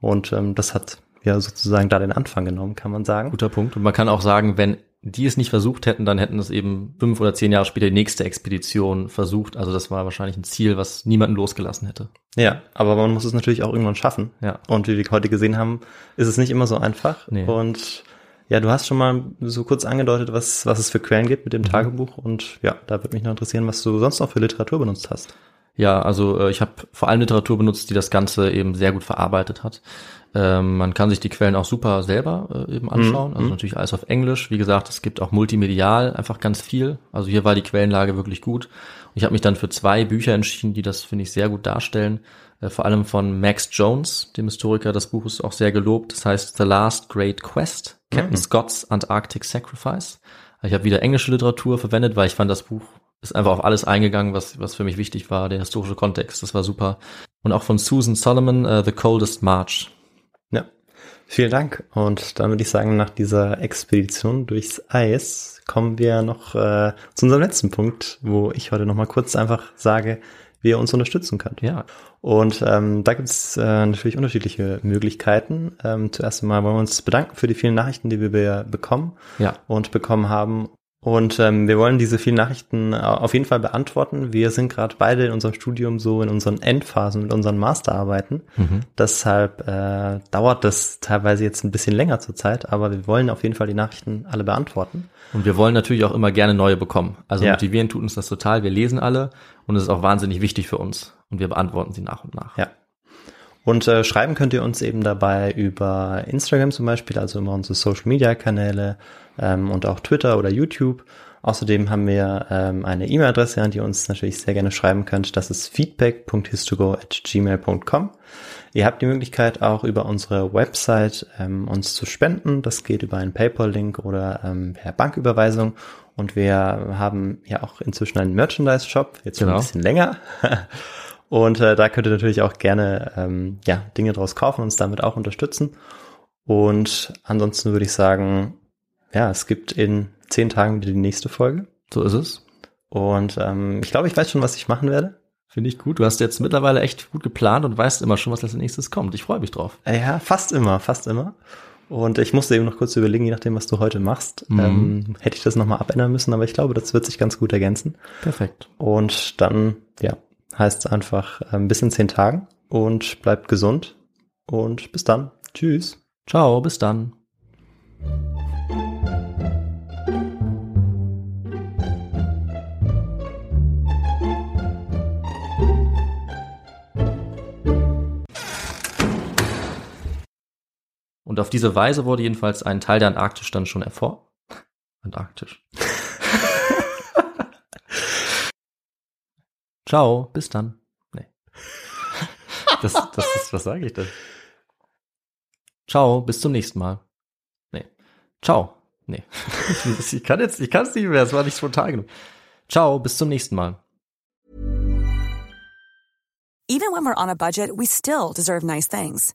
Und ähm, das hat ja sozusagen da den Anfang genommen, kann man sagen. Guter Punkt. Und man kann auch sagen, wenn die es nicht versucht hätten, dann hätten es eben fünf oder zehn Jahre später die nächste Expedition versucht. Also das war wahrscheinlich ein Ziel, was niemanden losgelassen hätte. Ja, aber man muss es natürlich auch irgendwann schaffen. Ja. Und wie wir heute gesehen haben, ist es nicht immer so einfach. Nee. Und ja, du hast schon mal so kurz angedeutet, was, was es für Quellen gibt mit dem Mhm. Tagebuch. Und ja, da würde mich noch interessieren, was du sonst noch für Literatur benutzt hast. Ja, also äh, ich habe vor allem Literatur benutzt, die das Ganze eben sehr gut verarbeitet hat. Ähm, man kann sich die Quellen auch super selber äh, eben anschauen. Mhm. Also natürlich alles auf Englisch. Wie gesagt, es gibt auch multimedial einfach ganz viel. Also hier war die Quellenlage wirklich gut. Und ich habe mich dann für zwei Bücher entschieden, die das, finde ich, sehr gut darstellen. Äh, vor allem von Max Jones, dem Historiker. Das Buch ist auch sehr gelobt. Das heißt The Last Great Quest, Captain Mhm. Scott's Antarctic Sacrifice. Ich habe wieder englische Literatur verwendet, weil ich fand, das Buch ist einfach auf alles eingegangen, was, was für mich wichtig war, der historische Kontext, das war super. Und auch von Susan Solomon, äh, The Coldest March. Ja, vielen Dank. Und dann würde ich sagen, nach dieser Expedition durchs Eis kommen wir noch äh, zu unserem letzten Punkt, wo ich heute noch mal kurz einfach sage, wie ihr uns unterstützen könnt. Ja. Und ähm, da gibt es äh, natürlich unterschiedliche Möglichkeiten. Ähm, zuerst einmal wollen wir uns bedanken für die vielen Nachrichten, die wir bekommen Ja. und bekommen haben. Und ähm, wir wollen diese vielen Nachrichten äh, auf jeden Fall beantworten. Wir sind gerade beide in unserem Studium so in unseren Endphasen mit unseren Masterarbeiten. Mhm. Deshalb äh, dauert das teilweise jetzt ein bisschen länger zur Zeit, aber wir wollen auf jeden Fall die Nachrichten alle beantworten. Und wir wollen natürlich auch immer gerne neue bekommen. Also Ja. motivieren tut uns das total. Wir lesen alle und es ist auch wahnsinnig wichtig für uns. Und wir beantworten sie nach und nach. Ja. Und äh, schreiben könnt ihr uns eben dabei über Instagram zum Beispiel, also über unsere Social Media Kanäle ähm, und auch Twitter oder YouTube. Außerdem haben wir ähm, eine E-Mail-Adresse, an die ihr uns natürlich sehr gerne schreiben könnt. Das ist feedback.histogo.gmail.com. Ihr habt die Möglichkeit auch über unsere Website ähm, uns zu spenden. Das geht über einen PayPal-Link oder ähm, per Banküberweisung. Und wir haben ja auch inzwischen einen Merchandise-Shop, jetzt schon Genau. ein bisschen länger. (laughs) Und äh, da könnt ihr natürlich auch gerne ähm, ja, Dinge draus kaufen und uns damit auch unterstützen. Und ansonsten würde ich sagen, ja, es gibt in zehn Tagen wieder die nächste Folge. So ist es. Und ähm, ich glaube, ich weiß schon, was ich machen werde. Finde ich gut. Du hast jetzt mittlerweile echt gut geplant und weißt immer schon, was als nächstes kommt. Ich freue mich drauf. Ja, fast immer, fast immer. Und ich musste eben noch kurz überlegen, je nachdem, was du heute machst, Mhm. ähm, hätte ich das nochmal abändern müssen, aber ich glaube, das wird sich ganz gut ergänzen. Perfekt. Und dann, ja, heißt es einfach ähm, bis in zehn Tagen und bleibt gesund und bis dann. Tschüss. Ciao, bis dann. Und auf diese Weise wurde jedenfalls ein Teil der Antarktis dann schon hervor. Antarktisch. (laughs) Ciao, bis dann. Nee. (laughs) Das, das ist, was sage ich denn? Ciao, bis zum nächsten Mal. Nee. Ciao. Nee. (laughs) Ich kann jetzt, ich kann es nicht mehr, es war nicht spontan genug. Ciao, bis zum nächsten Mal. Even when we're on a budget, we still deserve nice things.